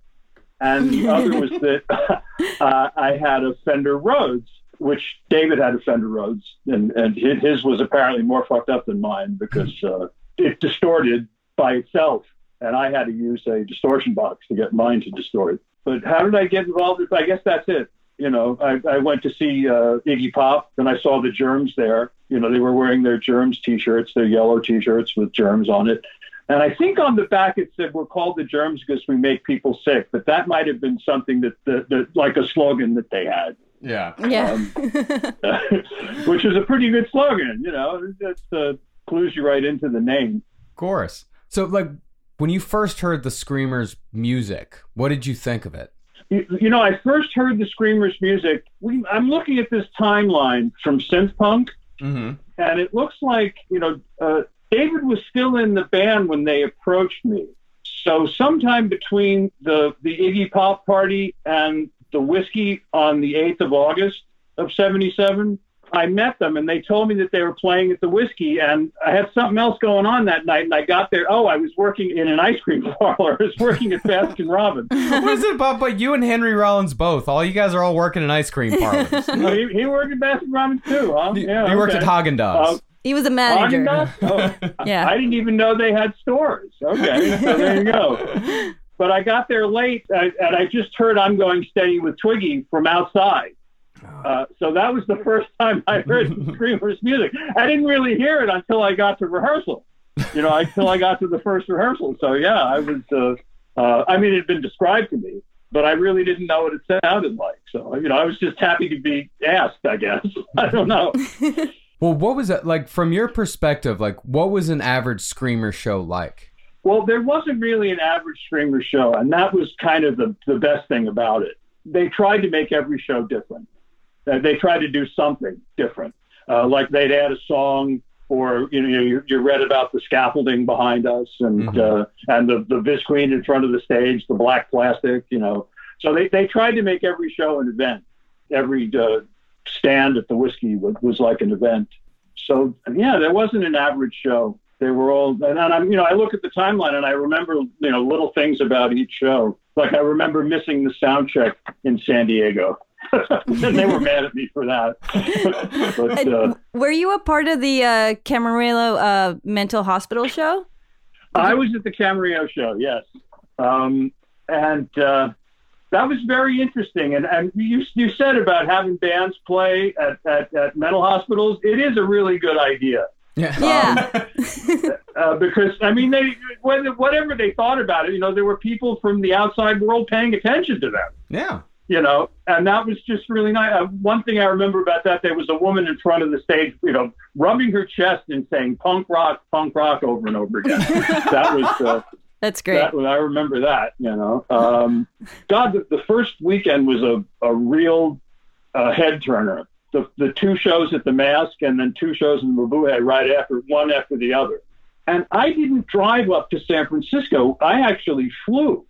and the other was that uh, I had a Fender Rhodes, which David had a Fender Rhodes, and and his was apparently more fucked up than mine because uh, it distorted by itself, and I had to use a distortion box to get mine to distort. But how did I get involved? I guess that's it. You know, I, I went to see uh, Iggy Pop, and I saw the Germs there. You know, they were wearing their Germs T-shirts, their yellow T-shirts with Germs on it. And I think on the back it said, "We're called the Germs because we make people sick." But that might have been something that, that, that like a slogan that they had, Yeah. Yeah. Um, which is a pretty good slogan. You know, that uh, clues you right into the name. Of course. So, like, when you first heard the Screamers' music, what did you think of it? You, you know, I first heard the Screamers music. We, I'm looking at this timeline from synth punk, Mm-hmm. and it looks like you know uh, David was still in the band when they approached me. So sometime between the the Iggy Pop party and the Whisky on the 8th of August of 77, I met them and they told me that they were playing at the Whisky and I had something else going on that night and I got there. Oh, I was working in an ice cream parlor. I was working at Baskin Robbins. what is it about? But you and Henry Rollins both. All you guys are all working in ice cream parlors. Oh, he, he worked at Baskin Robbins too, huh? Yeah, you worked at Haagen Dazs. Uh, He was a manager. Haagen-Dazs? Oh, Yeah. I didn't even know they had stores. Okay, so there you go. But I got there late, and I just heard "I'm Going Steady" with Twiggy from outside. Uh, so that was the first time I heard Screamers music. I didn't really hear it until I got to rehearsal. You know, until I got to the first rehearsal. So yeah, I was. Uh, uh, I mean, it had been described to me, but I really didn't know what it sounded like. So you know, I was just happy to be asked. I guess I don't know. well, what was it like from your perspective? Like, what was an average Screamer show like? Well, there wasn't really an average Screamer show, and that was kind of the, the best thing about it. They tried to make every show different. Uh, they tried to do something different. Uh, like they'd add a song, or you know, you, you read about the scaffolding behind us, and uh, and the the visqueen in front of the stage, the black plastic, you know. So they they tried to make every show an event. Every uh, stand at the Whisky was, was like an event. So yeah, there wasn't an average show. They were all, and I'm, you know, I look at the timeline and I remember, you know, little things about each show. Like I remember missing the sound check in San Diego, and they were mad at me for that. but uh, Were you a part of the uh, Camarillo uh, mental hospital show? I was at the Camarillo show, yes, um, and uh, that was very interesting. And, and you you said about having bands play at, at, at mental hospitals. It is a really good idea. Yeah. Yeah. uh, because I mean, they whether, whatever they thought about it, you know, there were people from the outside world paying attention to them. Yeah. You know, and that was just really nice. Uh, one thing I remember about that, there was a woman in front of the stage, you know, rubbing her chest and saying "punk rock, punk rock" over and over again. that was. Uh, That's great. that, I remember that. You know, um, God, the, the first weekend was a a real uh, head turner. The the two shows at the Masque and then two shows in the Mabuhay right after one after the other. And I didn't drive up to San Francisco. I actually flew.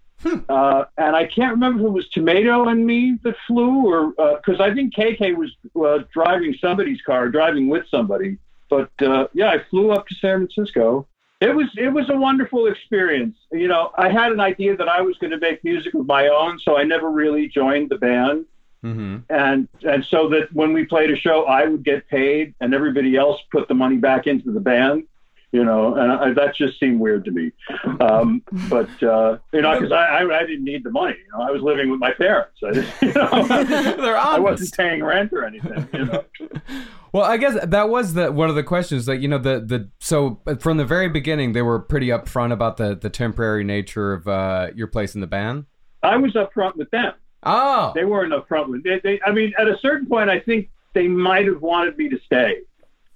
Uh, and I can't remember if it was Tomato and me that flew, or because I think KK was uh, driving somebody's car, driving with somebody. But uh, yeah, I flew up to San Francisco. It was it was a wonderful experience. You know, I had an idea that I was going to make music of my own, so I never really joined the band. Mm-hmm. And and so that when we played a show, I would get paid, and everybody else put the money back into the band. You know, and I, that just seemed weird to me. Um, but uh, you know, because I, I I didn't need the money. You know, I was living with my parents. I, just, you know, They're I wasn't paying rent or anything. You know. Well, I guess that was the one of the questions. Like you know, the the so from the very beginning, they were pretty upfront about the the temporary nature of uh, your place in the band. I was upfront with them. Oh, They weren't upfront with. They, they, I mean, at a certain point, I think they might have wanted me to stay.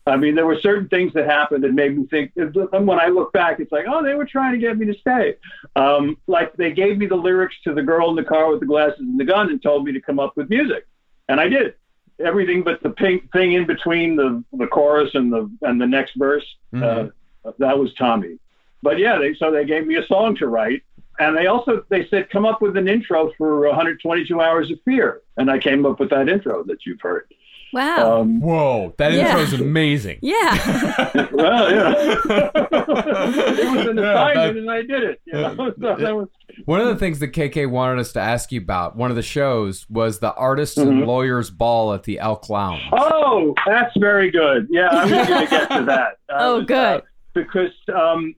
I mean, there were certain things that happened that made me think. And when I look back, it's like, oh, they were trying to get me to stay. Um, like they gave me the lyrics to the girl in the car with the glasses and the gun, and told me to come up with music, and I did everything but the pink thing in between the the chorus and the and the next verse. Mhm. Uh, that was Tommy. But yeah, they so they gave me a song to write, and they also they said come up with an intro for 122 Hours of Fear, and I came up with that intro that you've heard. Wow. Um, Whoa, that Yeah. intro is amazing. yeah. well, yeah, it was an assignment, and I did it. You know? so that was, One of the things that KK wanted us to ask you about, one of the shows, was the Artists Mm-hmm. and Lawyers Ball at the Elks Lodge. Oh, that's very good. Yeah, I was going to get to that. I Oh, good. uh, because um,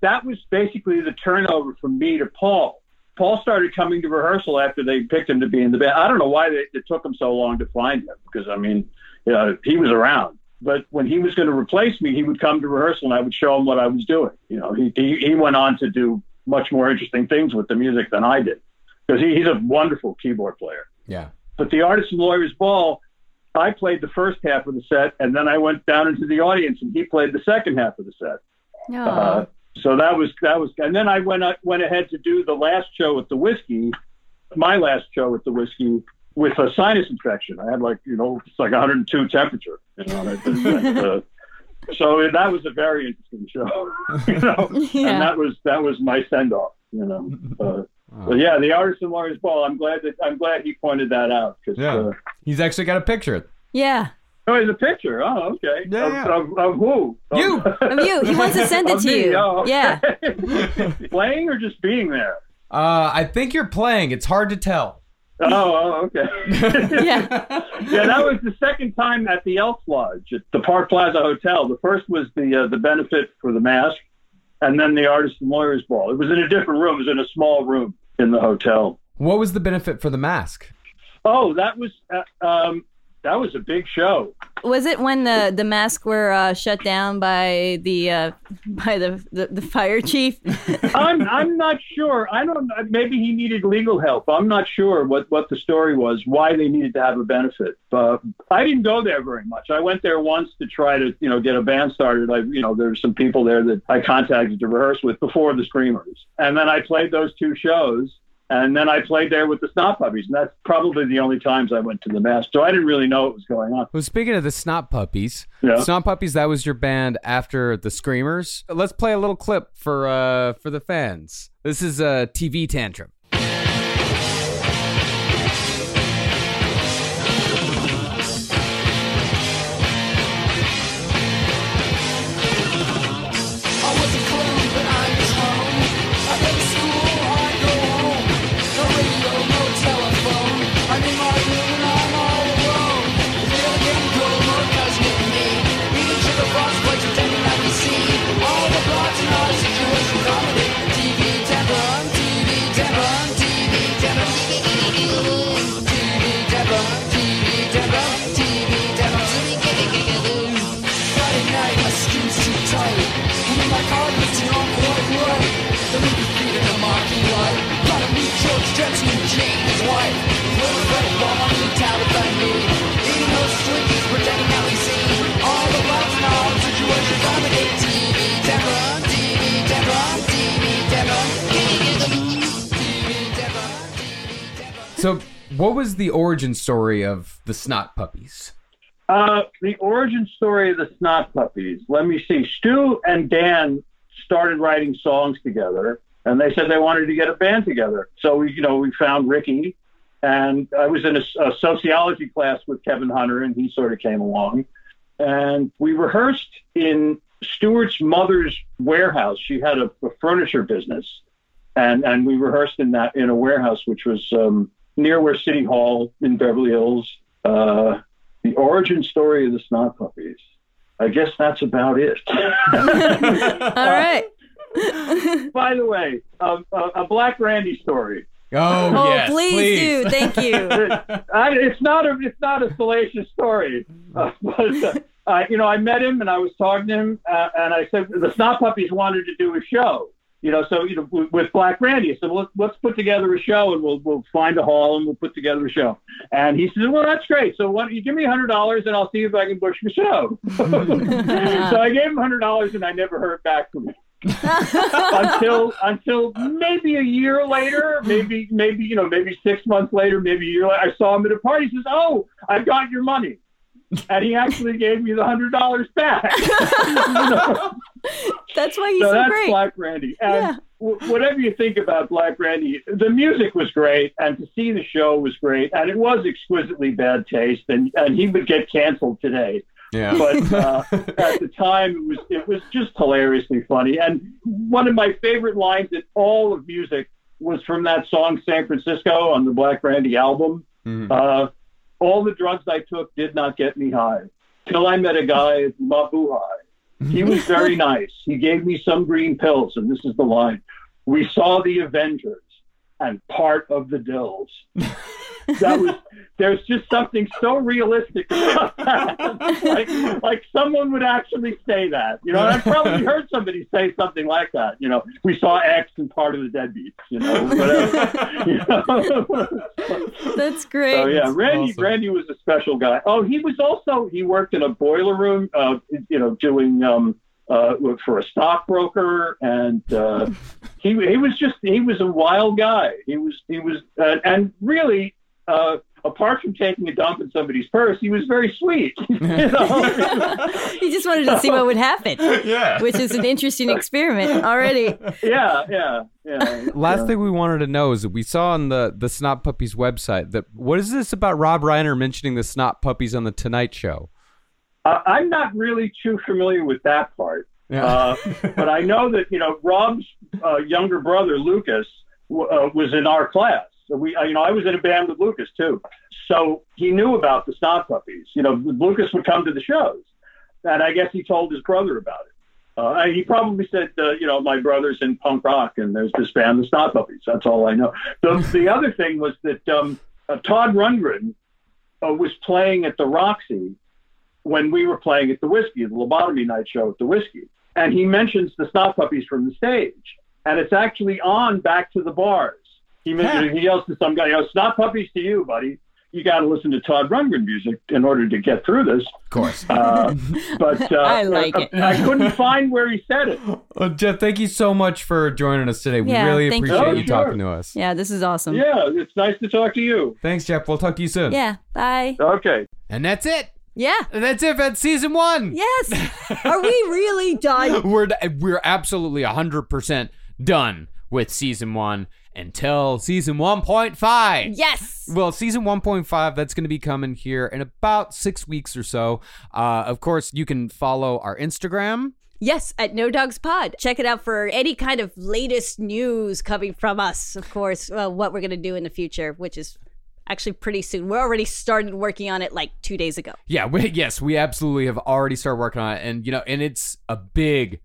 that was basically the turnover from me to Paul. Paul started coming to rehearsal after they picked him to be in the band. I don't know why they, it took him so long to find him because I mean, you know, he was around. But when he was going to replace me, he would come to rehearsal and I would show him what I was doing. You know, he he, he went on to do much more interesting things with the music than I did because he, he's a wonderful keyboard player. Yeah. But the Artists and Lawyers Ball, I played the first half of the set, and then I went down into the audience, and he played the second half of the set. No. Uh, so that was that was, and then I went I went ahead to do the last show with the Whisky, my last show with the Whisky with a sinus infection. I had like you know it's like 102 temperature. You know, and I- uh, so that was a very interesting show. You know, Yeah. and that was that was my send off. You know. Uh, but yeah, the Artists and Lawyers Ball. I'm glad that I'm glad he pointed that out because Yeah. uh, He's actually got a picture. yeah. Oh, it's a picture. Oh, okay. Yeah, of, yeah. Of, of who? You. Of you. He wants to send it to me. you. Oh, okay. Yeah. Playing or just being there? Uh, I think you're playing. It's hard to tell. Oh, oh, okay. Yeah. yeah, that was the second time at the Elks Lodge at the Park Plaza Hotel. The first was the uh, the benefit for the Masque, and then the Artists and Lawyers Ball. It was in a different room. It was in a small room in the hotel. What was the benefit for the Masque? Oh, that was uh, um, that was a big show. Was it when the the masks were uh, shut down by the uh, by the, the the fire chief? I'm I'm not sure. I don't. Maybe he needed legal help. I'm not sure what what the story was. Why they needed to have a benefit. Uh, I didn't go there very much. I went there once to try to you know get a band started. I you know there's some people there that I contacted to rehearse with before the Screamers, and then I played those two shows. And then I played there with the Snot Puppies, and that's probably the only times I went to the Masque. So I didn't really know what was going on. Well, speaking of the Snot Puppies, Yeah. Snot Puppies, that was your band after the Screamers. Let's play a little clip for uh for the fans. This is a TV tantrum. So, what was the origin story of the Snot Puppies? Uh, the origin story of the Snot Puppies. Let me see. Stu and Dan started writing songs together, and they said they wanted to get a band together. So we, you know, we found Ricky, and I was in a, a sociology class with Kevin Hunter, and he sort of came along, and we rehearsed in Stuart's mother's warehouse. She had a, a furniture business, and and we rehearsed in that in a warehouse which was um, near where City Hall in Beverly Hills. Uh, the origin story of the Snot Puppies. I guess that's about it. All right. By the way, um, a, a Black Randy story. Oh, Oh, yes, please, do. Thank you. I, it's not a it's not a salacious story, uh, but uh, I, you know I met him and I was talking to him uh, and I said the Snot Puppies wanted to do a show you know, so you know, with, with Black Randy, I said, well, let's, let's put together a show, and we'll we'll find a hall and we'll put together a show. And he said, well, that's great. So why don't you give me a hundred dollars, and I'll see if I can book your show. so I gave him a hundred dollars, and I never heard back from him until until maybe a year later, maybe maybe you know maybe six months later, maybe a year later, I saw him at a party. He says, "Oh, I got your money," and he actually gave me the hundred dollars back. That's why he's so so, that's great. Black Randy. And Yeah. w- whatever you think about Black Randy, the music was great, and to see the show was great, and it was exquisitely bad taste, and, and he would get canceled today. Yeah. But uh, at the time, it was it was just hilariously funny. And one of my favorite lines in all of music was from that song "San Francisco" on the Black Randy album. Uh, all the drugs I took did not get me high till I met a guy at Mabuhay. He was very nice. He gave me some green pills, and this is the line: "We saw the Avengers and part of the Dills." That was. There's just something so realistic about that. like, like someone would actually say that. You know, and I've probably heard somebody say something like that. You know, we saw X and part of the Deadbeats. You know, whatever. you know? That's great. So yeah, Randy Randy was a special guy. Oh, he was also he worked in a boiler room, uh, you know, doing um, uh, for a stockbroker, and uh, he he was just he was a wild guy. He was he was uh, and really. Uh, Apart from taking a dump in somebody's purse, he was very sweet. You know? he just wanted to see what would happen. Yeah. Which is an interesting experiment already. yeah, yeah, yeah. Last thing we wanted to know is that we saw on the the Snot Puppies website that what is this about Rob Reiner mentioning the Snot Puppies on the Tonight Show? Uh, I'm not really too familiar with that part, Yeah. uh, but I know that you know Rob's uh, younger brother Lucas w- uh, was in our class. So we, uh, you know, I was in a band with Lucas too, so he knew about the Snot Puppies. You know, Lucas would come to the shows, and I guess he told his brother about it. Uh, he probably said, uh, you know, my brother's in punk rock, and there's this band, the Snot Puppies. That's all I know. The, the other thing was that um, uh, Todd Rundgren uh, was playing at the Roxy when we were playing at the Whisky, the lobotomy night show at the Whisky. And he mentions the Snot Puppies from the stage. And it's actually on Back to the Bars. He, mentioned, he yells to some guy, you know, Snot Puppies to you, buddy. You got to listen to Todd Rundgren music in order to get through this. Of course. Uh, but uh, I like uh, it. I couldn't find where he said it. Well, Jeff, thank you so much for joining us today. We really thank you. appreciate Oh, you sure. talking to us. Yeah, this is awesome. Yeah, it's nice to talk to you. Thanks, Jeff. We'll talk to you soon. Yeah. Bye. Okay. And that's it. Yeah. That's it. That's season one. Yes. Are we really done? we're we're absolutely 100% done with season 1 until season 1.5. Yes. Well, season 1.5, that's going to be coming here in about six weeks or so. Uh, of course, you can follow our Instagram. Yes, at No Dogs Pod. Check it out for any kind of latest news coming from us. Of course, uh, what we're going to do in the future, which is actually pretty soon. We're already started working on it like two days ago. Yeah, we, yes, we absolutely have already started working on it. And, you know, and it's a big,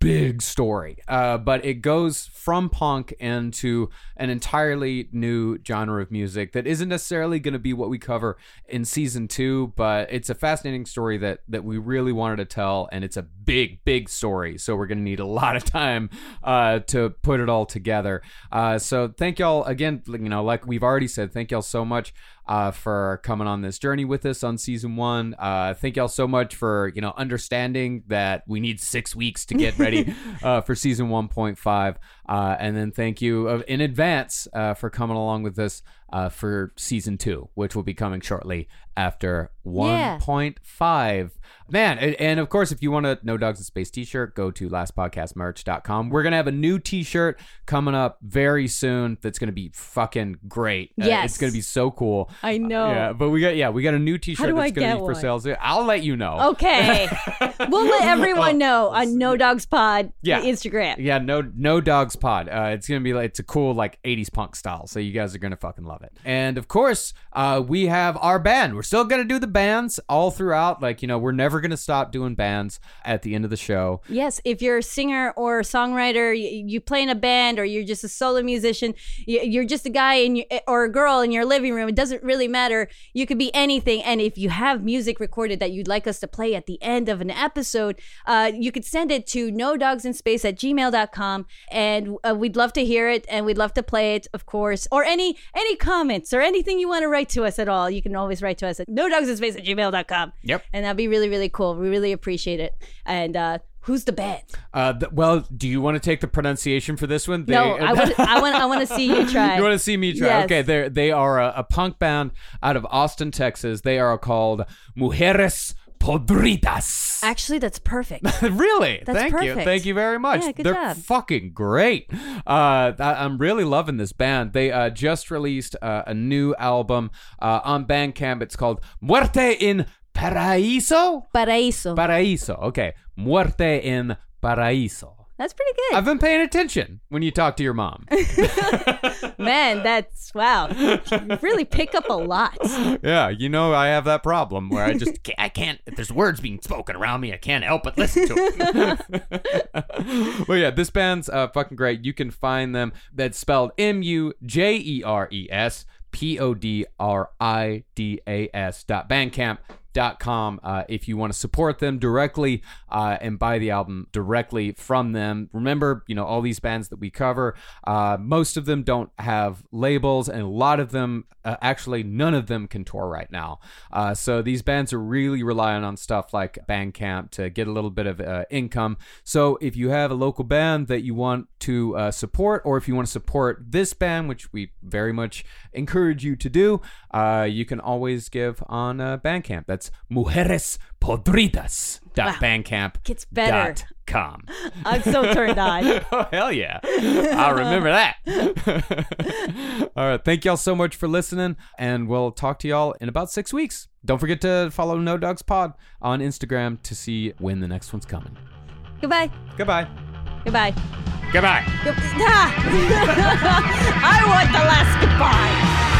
big story. Uh, but it goes from punk into an entirely new genre of music that isn't necessarily going to be what we cover in season two, but it's a fascinating story that that we really wanted to tell, and it's a big, big story. So we're going to need a lot of time uh, to put it all together. Uh, so thank y'all again. You know, like we've already said, thank y'all so much uh, for coming on this journey with us on season one. Uh, thank y'all so much for you know understanding that we need six weeks to get ready uh, for season one point five. Uh, and then thank you uh, in advance uh, for coming along with us uh, for season two, which will be coming shortly after Yeah. 1.5. Man, and, and of course, if you want a No Dogs in Space t shirt, go to lastpodcastmerch.com. We're going to have a new t shirt coming up very soon that's going to be fucking great. Uh, Yes. it's going to be so cool. I know. Yeah, but we got yeah, we got a new T-shirt that's I going to be for one? sale. I'll let you know. Okay. we'll let everyone know on No Dogs Pod Yeah. Instagram. Yeah, no, no dogs pod. Uh, it's gonna be like it's a cool like '80s punk style, so you guys are gonna fucking love it. Love it. And of course, uh, we have our band. We're still going to do the bands all throughout. Like, you know, we're never going to stop doing bands at the end of the show. Yes, if you're a singer or a songwriter, you, you play in a band, or you're just a solo musician, you, you're just a guy in your, or a girl in your living room. It doesn't really matter. You could be anything. And if you have music recorded that you'd like us to play at the end of an episode, uh, you could send it to no dogs in space at gmail.com, and uh, we'd love to hear it, and we'd love to play it, of course. Or any any comments or anything you want to write to us at all, you can always write to us at no dogs in space at gmail.com. Yep. And that'd be really really cool. We really appreciate it. And uh, who's the band? Uh, th- well, do you want to take the pronunciation for this one? no, I want I want I want to see you try. You want to see me try? Yes. Okay, they they are a, a punk band out of Austin, Texas. They are called Mujeres Podridas. Actually, that's perfect. really? That's Thank you. perfect. Thank you very much. Yeah, good They're job. fucking great. Uh, I, I'm really loving this band. They uh, just released uh, a new album uh, on Bandcamp. It's called Muerte in Paraíso. Paraíso. Paraíso. Okay. Muerte in Paraíso. That's pretty good. I've been paying attention when you talk to your mom. Man, that's wow. You really pick up a lot. yeah, you know I have that problem where I just can't, I can't. If there's words being spoken around me, I can't help but listen to it. well, yeah, this band's uh, fucking great. You can find them. That's spelled M U J E R E S P O D R I D A S dot bandcamp com uh, if you want to support them directly uh, and buy the album directly from them. Remember you know all these bands that we cover uh, most of them don't have labels and a lot of them uh, actually none of them can tour right now. Uh, so these bands are really relying on stuff like bandcamp to get a little bit of uh, income. So if you have a local band that you want to support or if you want to support this band which we very much encourage you to do you can always give on bandcamp. That's mujeres podridas dot bandcamp Gets better. com I'm so turned on. oh hell yeah i'll remember that all right thank y'all so much for listening and we'll talk to y'all in about six weeks don't forget to follow no dogs pod on instagram to see when the next one's coming Goodbye. goodbye Goodbye. goodbye Good- Ah! I want the last goodbye.